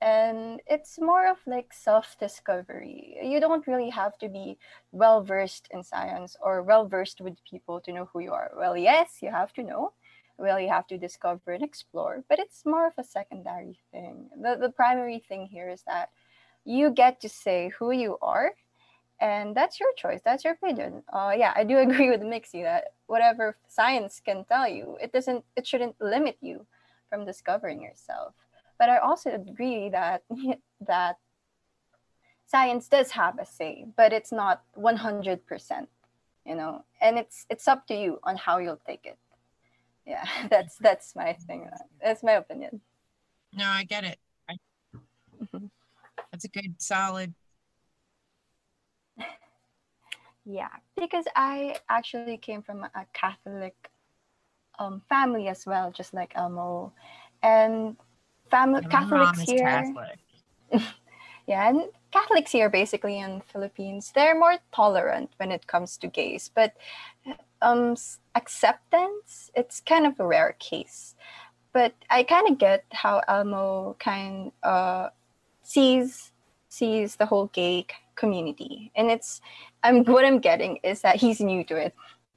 And it's more of like self discovery you don't really have to be well versed in science or well versed with people to know who you are. Well yes you have to know. Well you have to discover and explore but it's more of a secondary thing. The, the primary thing here is that you get to say who you are and that's your choice. That's your opinion. Uh, yeah i do agree with mixie that whatever science can tell you it doesn't it shouldn't limit you from discovering yourself but I also agree that that science does have a say, but it's not 100%, you know. And it's it's up to you on how you'll take it. Yeah, that's that's my thing. That's my opinion. no i get it I, Mhm. that's a good solid Yeah, because I actually came from a Catholic um, family as well, just like Elmo, and family Catholics here. Catholic. Yeah, and Catholics here, basically in Philippines, they're more tolerant when it comes to gays, but um, acceptance, it's kind of a rare case. But I kind of get how Elmo kind uh sees sees the whole gay community, and it's I'm what I'm getting is that he's new to it,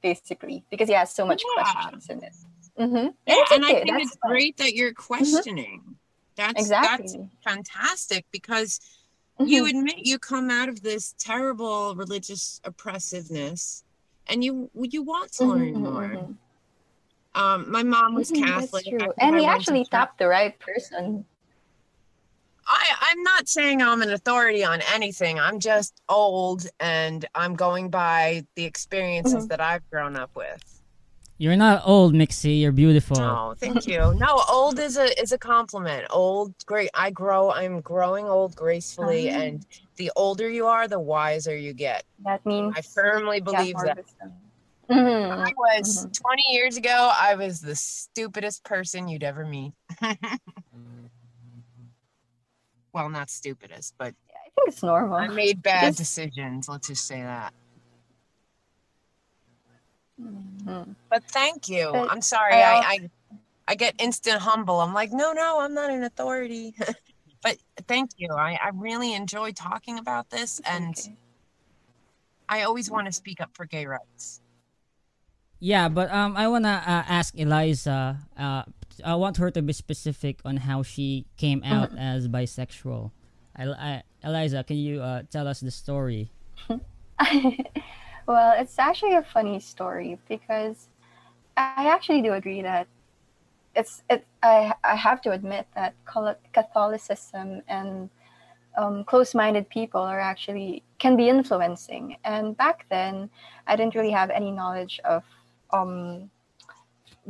basically, because he has so much Yeah. questions in it. Mm-hmm. Yeah, it's and I think that's it's fine. great that you're questioning. That's Exactly. that's fantastic because you Mhm. admit you come out of this terrible religious oppressiveness and you you want to learn Mhm, more. mhm. Um, my mom was Catholic. That's true. And I he actually tapped the right person. I, I'm not saying I'm an authority on anything. I'm just old and I'm going by the experiences Mhm. that I've grown up with. You're not old, Mixie. You're beautiful. Oh, thank you. No, old is a is a compliment. Old, great. I grow. I'm growing old gracefully, Ah. and the older you are, the wiser you get. That means I firmly believe that. wisdom. Mhm. I was Mhm. 20 years ago. I was the stupidest person you'd ever meet. well, not stupidest, but Yeah, I think it's normal. I made bad Because- decisions. Let's just say that. Mhm. But thank you. But I'm sorry. I I, I I get instant humble. I'm like, no, no, I'm not an authority. but thank you. I, I really enjoy talking about this and Okay. I always want to speak up for gay rights. Yeah, but um, I wanna uh, ask Eliza. Uh, I want her to be specific on how she came out as bisexual. I, I, Eliza, can you uh, tell us the story? well, it's actually a funny story because I actually do agree that it's it. I I have to admit that Catholicism and um, close-minded people are actually can be influencing. And back then, I didn't really have any knowledge of um,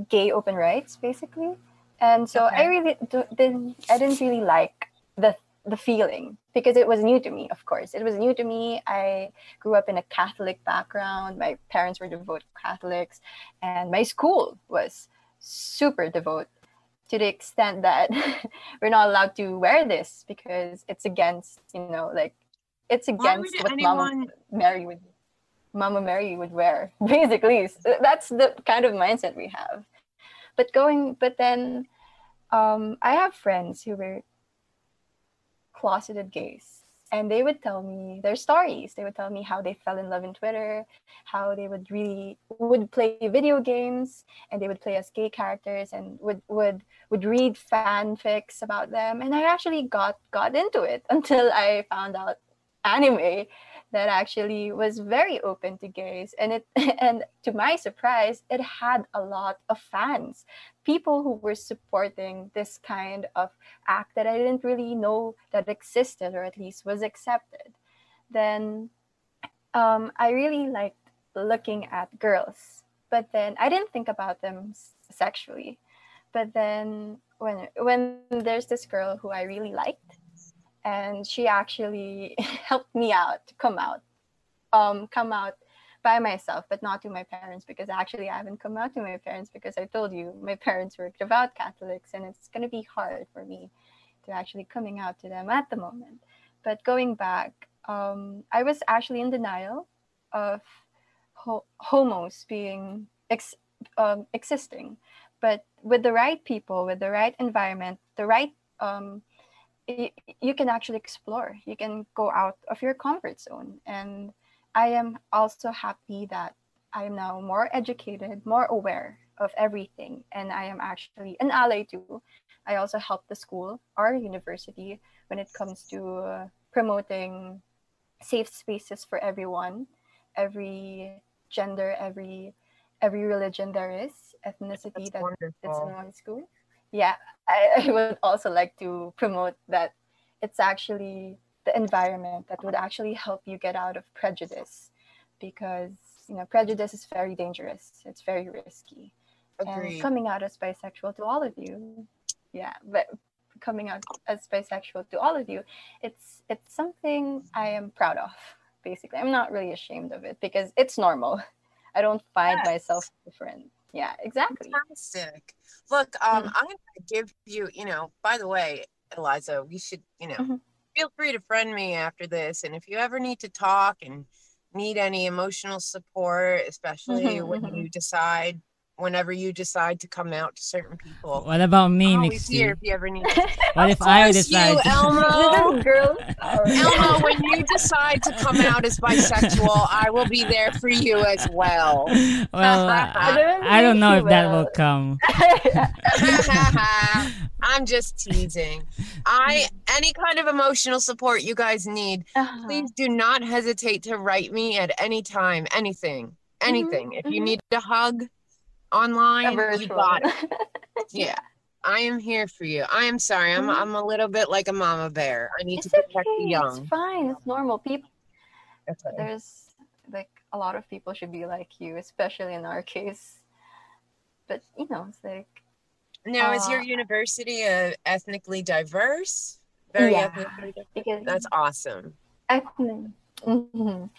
gay open rights, basically. And so I really didn't. I didn't really like the the feeling because it was new to me. Of course, it was new to me. I grew up in a Catholic background. My parents were devout Catholics, and my school was super devout to the extent that we're not allowed to wear this because it's against, you know, like it's against what anyone Mama Mary would Mama Mary would wear. Basically, S- that's the kind of mindset we have. But going, but then, um, I have friends who were closeted gays and they would tell me their stories they would tell me how they fell in love in twitter how they would really would play video games and they would play as gay characters and would would would read fanfics about them and i actually got got into it until i found out anime that actually was very open to gays and it and to my surprise it had a lot of fans people who were supporting this kind of act that I didn't really know that existed or at least was accepted. Then um, I really liked looking at girls, but then I didn't think about them sexually. But then when when there's this girl who I really liked, and she actually helped me out to come out, um, come out by myself, but not to my parents because actually I haven't come out to my parents because I told you my parents were devout Catholics and it's going to be hard for me to actually coming out to them at the moment. But going back, um, I was actually in denial of ho- homos being ex- um, existing, but with the right people, with the right environment, the right um, y- you can actually explore. You can go out of your comfort zone and I am also happy that I am now more educated, more aware of everything, and I am actually an ally too. I also help the school, our university, when it comes to uh, promoting safe spaces for everyone, every gender, every every religion there is, ethnicity That's that it's in one school. Yeah, I, I would also like to promote that it's actually the environment that would actually help you get out of prejudice because you know prejudice is very dangerous. It's very risky. And coming out as bisexual to all of you yeah but coming out as bisexual to all of you it's it's something i am proud of basically. I'm not really ashamed of it because it's normal. I don't find Yes. myself different yeah exactly Fantastic. Look, um, Mm. I'm going to give you, you know, by the way, Eliza, we should, you know, Mhm. feel free to friend me after this. And if you ever need to talk and need any emotional support, especially Mhm, when mhm. you decide, whenever you decide to come out to certain people, What about me, I'm always Mixie? here if you ever need. What if Of I course decide? you, Elmo. girl Elmo, when you decide to come out as bisexual, I will be there for you as well. well, I I, don't I don't think know he if that will will. come. I'm just teasing. I any kind of emotional support you guys need, Uh-huh. please do not hesitate to write me at any time. Anything, anything. If you mhm. need a hug online, you got it. Yeah, I am here for you. I am sorry. I'm Mhm. I'm a little bit like a mama bear. I need It's to okay. protect the young. It's fine. It's normal. People, right. there's like a lot of people should be like you, especially in our case. But you know, it's like Now, is your uh, university uh, ethnically diverse? Very Yeah. ethnically diverse. because That's awesome. ethnic. Mhm.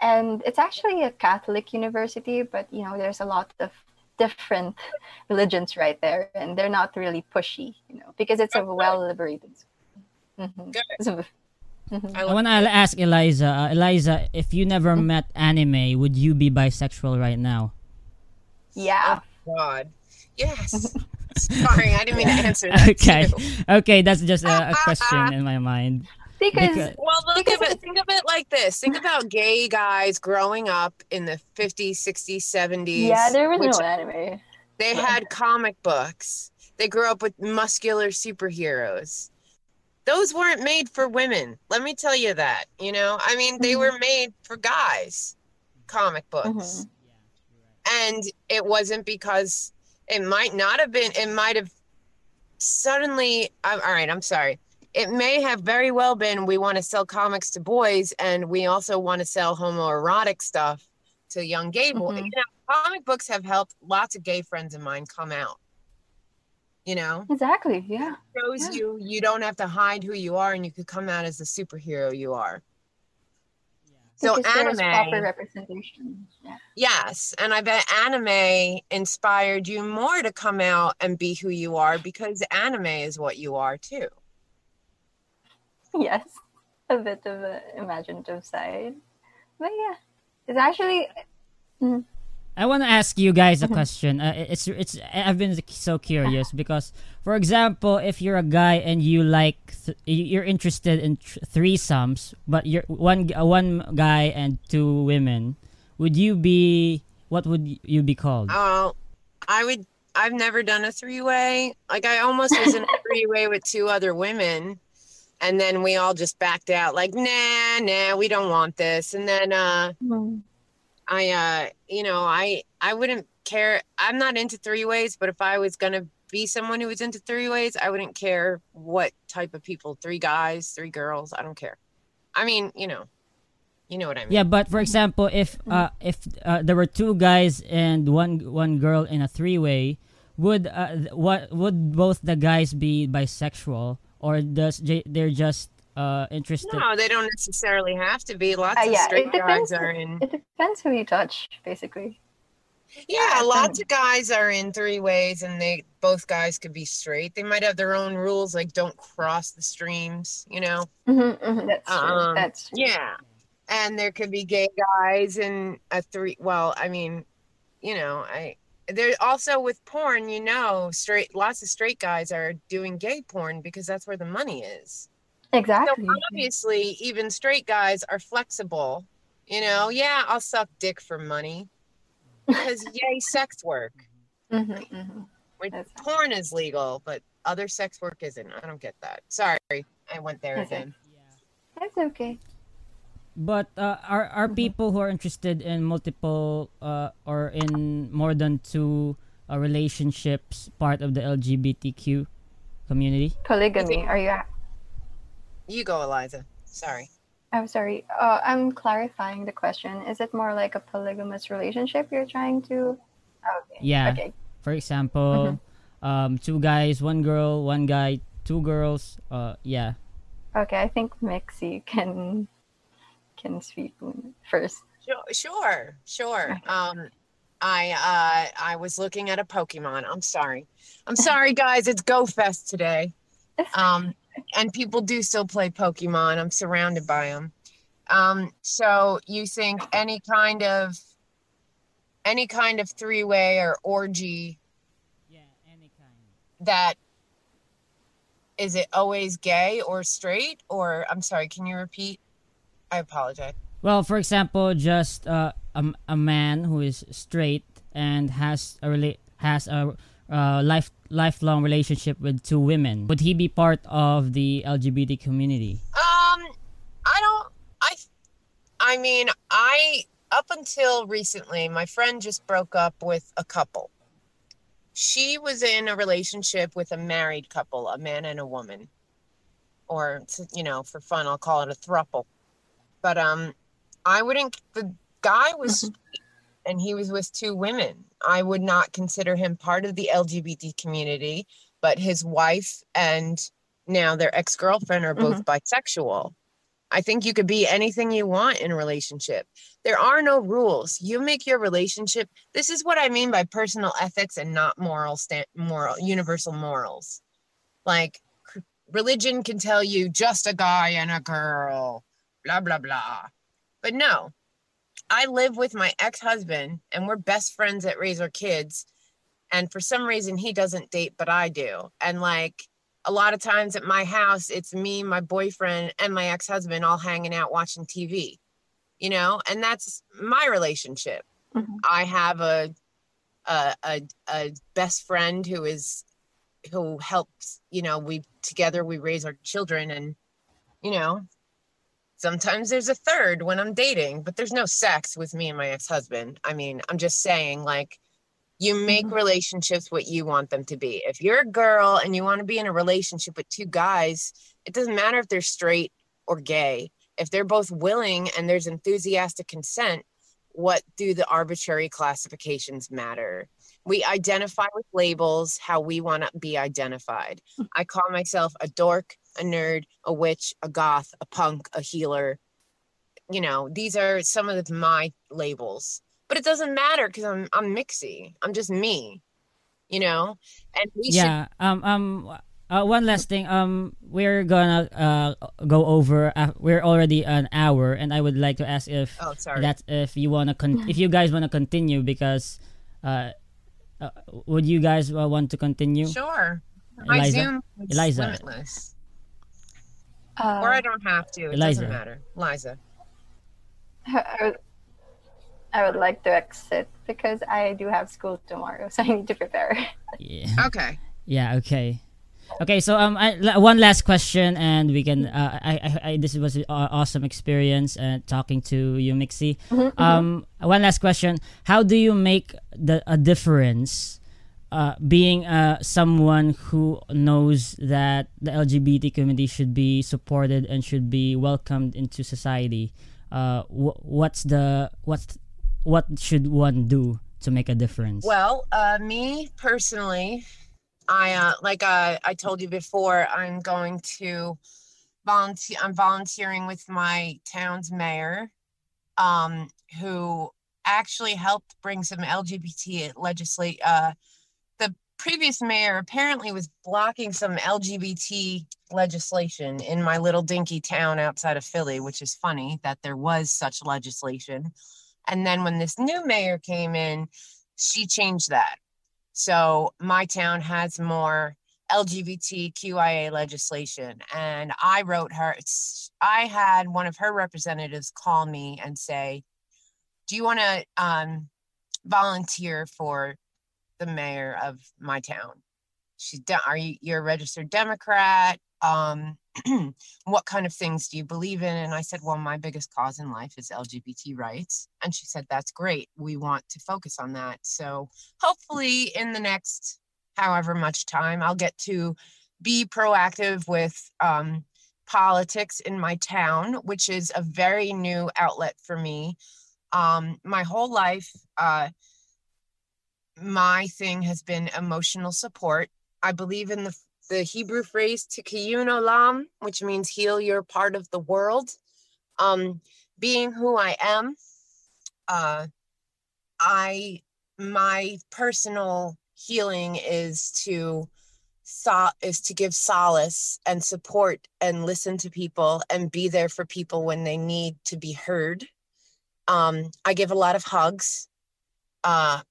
And it's actually a Catholic university, but you know, there's a lot of different religions right there, and they're not really pushy, you know, because it's a Oh, well liberated. Mm-hmm. Good. So, Mhm. I I want to ask Eliza. Uh, Eliza, if you never met anime, would you be bisexual right now? Yeah. God. Yes. Sorry, I didn't mean to answer that. okay, too. okay, that's just a, a question in my mind. Because, Because- Well, look Because at it. Think of it like this. Think about gay guys growing up in the 50s, 60s, 70s. yeah, there was no anime. They had comic books. They grew up with muscular superheroes. Those weren't made for women. Let me tell you that. You know, I mean, they Mhm. were made for guys. Comic books. Mhm. and it wasn't because it might not have been it might have suddenly I'm, all right i'm sorry it may have very well been we want to sell comics to boys and we also want to sell homoerotic stuff to young gay boys Mhm. you know comic books have helped lots of gay friends of mine come out you know Exactly. Yeah. shows Yeah. you you don't have to hide who you are and you could come out as the superhero you are so anime proper representation. Yeah. Yes, and I bet anime inspired you more to come out and be who you are because anime is what you are too. Yes. A bit of an imaginative side. But yeah. It's actually I want to ask you guys Mm-hmm. a question. Uh, it's it's I've been so curious because, for example, if you're a guy and you like th- you're interested in th- threesomes, but you're one uh, one guy and two women, would you be what would you be called? Oh, I would. I've never done a three way. Like I almost was in a three way with two other women, and then we all just backed out. Like, nah, nah, we don't want this. And then uh, I, uh, you know, I I wouldn't care. I'm not into three ways, but if I was gonna be someone who was into three ways, I wouldn't care what type of people. Three guys, three girls. I don't care. I mean, you know, you know what I mean. Yeah, but for example, if uh, if uh, there were two guys and one one girl in a three way, would uh, what would both the guys be bisexual or does j- they're just uh interested? No, they don't necessarily have to be. Lots Uh, of straight it depends. guys are in. It depends who you touch, basically. Yeah, some- lots of guys are in three ways, and they both guys could be straight. They might have their own rules, like don't cross the streams. You know. Mm-hmm, That's true. Um, That's true. Yeah, and there could be gay guys in a three. Well, I mean, you know, I there also with porn. You know, straight lots of straight guys are doing gay porn because that's where the money is. Exactly. So obviously, even straight guys are flexible. You know, yeah, I'll suck dick for money because yay, sex work. hmm hmm Which That's- porn is legal, but other sex work isn't. I don't get that. Sorry, I went there Okay. again. That's okay. But uh, are are people who are interested in multiple uh, or in more than two uh, relationships part of the LGBTQ community? Polygamy. Are you? You go, Eliza. Sorry. I'm sorry. Uh, I'm clarifying the question. Is it more like a polygamous relationship you're trying to? Okay. Yeah. Okay. For example, um, two guys, one girl, one guy, two girls. Uh, yeah. Okay. I think Mixie can can speak first. Sure, sure, sure. Um, I uh, I was looking at a Pokemon. I'm sorry. I'm sorry, guys. It's Go Fest today. Um, and people do still play Pokemon. I'm surrounded by them. Um, so you think any kind of any kind of three way or orgy Yeah, any kind. that is it always gay or straight or I'm sorry, can you repeat? I apologize. Well, for example, just uh, a, a man who is straight and has a rela- has a uh, life lifelong relationship with two women. Would he be part of the LGBT community? Um, I don't. I, I mean, I up until recently, my friend just broke up with a couple. She was in a relationship with a married couple, a man and a woman, or you know, for fun, I'll call it a thruple. But um, I wouldn't. The guy was, and he was with two women. I would not consider him part of the LGBT community, but his wife and now their ex-girlfriend are both bisexual. I think you could be anything you want in a relationship. There are no rules. You make your relationship. This is what I mean by personal ethics and not moral moral universal morals. Like religion can tell you just a guy and a girl, blah, blah, blah. But no, I live with my ex husband and we're best friends that raise our kids. And for some reason, he doesn't date, but I do. And like a lot of times at my house, it's me, my boyfriend, and my ex husband all hanging out watching TV, you know, and that's my relationship. Mhm. I have a, a, a, a best friend who is, who helps, you know, we together we raise our children and, you know, sometimes there's a third when I'm dating, but there's no sex with me and my ex husband. I mean, I'm just saying, like, you make Mhm. relationships what you want them to be. If you're a girl and you want to be in a relationship with two guys, it doesn't matter if they're straight or gay. If they're both willing and there's enthusiastic consent, what do the arbitrary classifications matter? We identify with labels how we want to be identified. I call myself a dork, a nerd, a witch, a goth, a punk, a healer. You know, these are some of the, my labels. But it doesn't matter because I'm I'm Mixie. I'm just me. You know? And we should yeah um um uh, one last thing um we're gonna uh go over uh, we're already an hour and i would like to ask if Oh, sorry. that's if you want to con- if you guys want to continue because uh, uh would you guys uh, want to continue Sure. My Eliza? Zoom is Eliza. limitless. Uh, or I don't have to. It Eliza. doesn't matter. Liza. I would, I would like to exit because I do have school tomorrow, so I need to prepare. yeah Okay. Yeah. Okay. Okay. So um, I, one last question, and we can. Uh, I, I, I this was an awesome experience uh, talking to you, Mixie. Mm-hmm, Um, one last question: How do you make the a difference? Uh, being uh, someone who knows that the LGBT community should be supported and should be welcomed into society, uh, wh- what's the what's what should one do to make a difference? Well, uh, me personally, I uh, like uh, I told you before, I'm going to volunteer. I'm volunteering with my town's mayor, um, who actually helped bring some LGBT legislate. Previous mayor apparently was blocking some LGBT legislation in my little dinky town outside of Philly, which is funny that there was such legislation. And then when this new mayor came in, she changed that. So my town has more LGBTQIA legislation. And I wrote her, I had one of her representatives call me and say, Do you want to um, volunteer for the mayor of my town? She's, de- Are you, you're a registered Democrat? Um, what kind of things do you believe in? And I said, Well, my biggest cause in life is LGBT rights. And she said, That's great. We want to focus on that. So hopefully, in the next however much time, I'll get to be proactive with um, politics in my town, which is a very new outlet for me. Um, my whole life, uh, my thing has been emotional support. I believe in the the Hebrew phrase "tikkun olam," which means "heal your part of the world." Um, being who I am, uh, I my personal healing is to so, is to give solace and support and listen to people and be there for people when they need to be heard. Um, I give a lot of hugs. Uh,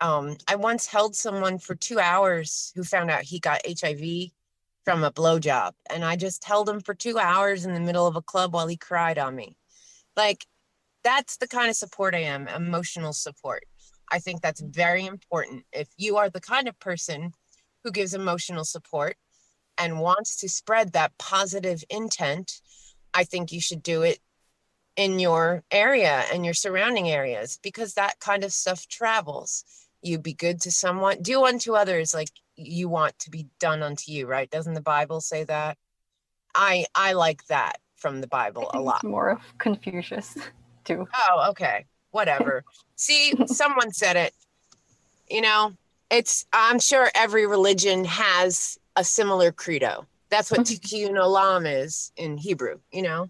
um, I once held someone for two hours who found out he got HIV from a blowjob, and I just held him for two hours in the middle of a club while he cried on me. Like, that's the kind of support I am emotional support. I think that's very important. If you are the kind of person who gives emotional support and wants to spread that positive intent, I think you should do it in your area and your surrounding areas because that kind of stuff travels. You be good to someone, do unto others like you want to be done unto you, right? Doesn't the Bible say that? I I like that from the Bible a lot. more of Confucius, too. Oh, okay. Whatever. See, someone said it. You know, it's I'm sure every religion has a similar credo. That's what tikkun olam is in Hebrew, you know?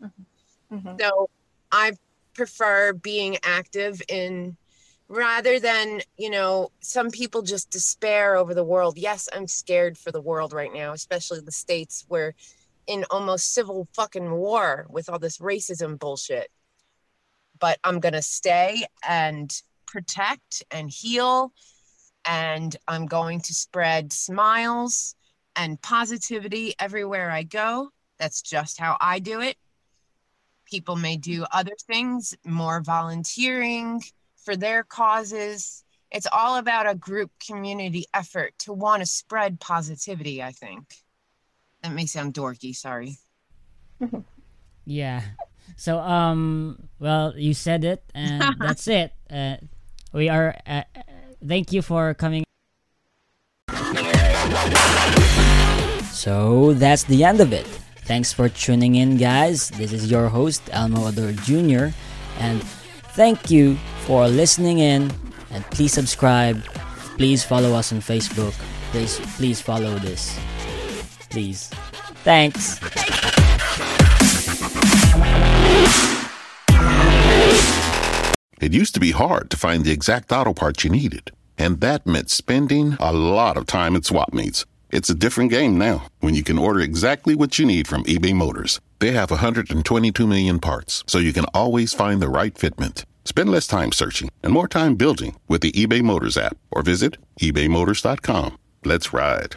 Mhm. So I prefer being active in rather than, you know, some people just despair over the world. Yes, I'm scared for the world right now, especially the states where in almost civil fucking war with all this racism bullshit. But I'm going to stay and protect and heal. And I'm going to spread smiles and positivity everywhere I go. That's just how I do it. People may do other things, more volunteering for their causes. It's all about a group community effort to want to spread positivity, I think. That may sound dorky, sorry. Yeah. So um well you said it and that's it. Uh, we are uh, uh, thank you for coming So that's the end of it. Thanks for tuning in, guys. This is your host, Elmo Ador Jr., and thank you for listening in. And please subscribe. Please follow us on Facebook. Please, please follow this. Please. Thanks. It used to be hard to find the exact auto parts you needed, and that meant spending a lot of time at swap meets. It's a different game now when you can order exactly what you need from eBay Motors. They have 122 million parts, so you can always find the right fitment. Spend less time searching and more time building with the eBay Motors app or visit ebaymotors.com. Let's ride.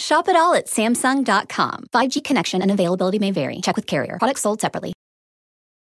Shop it all at Samsung.com. 5G connection and availability may vary. Check with carrier. Products sold separately.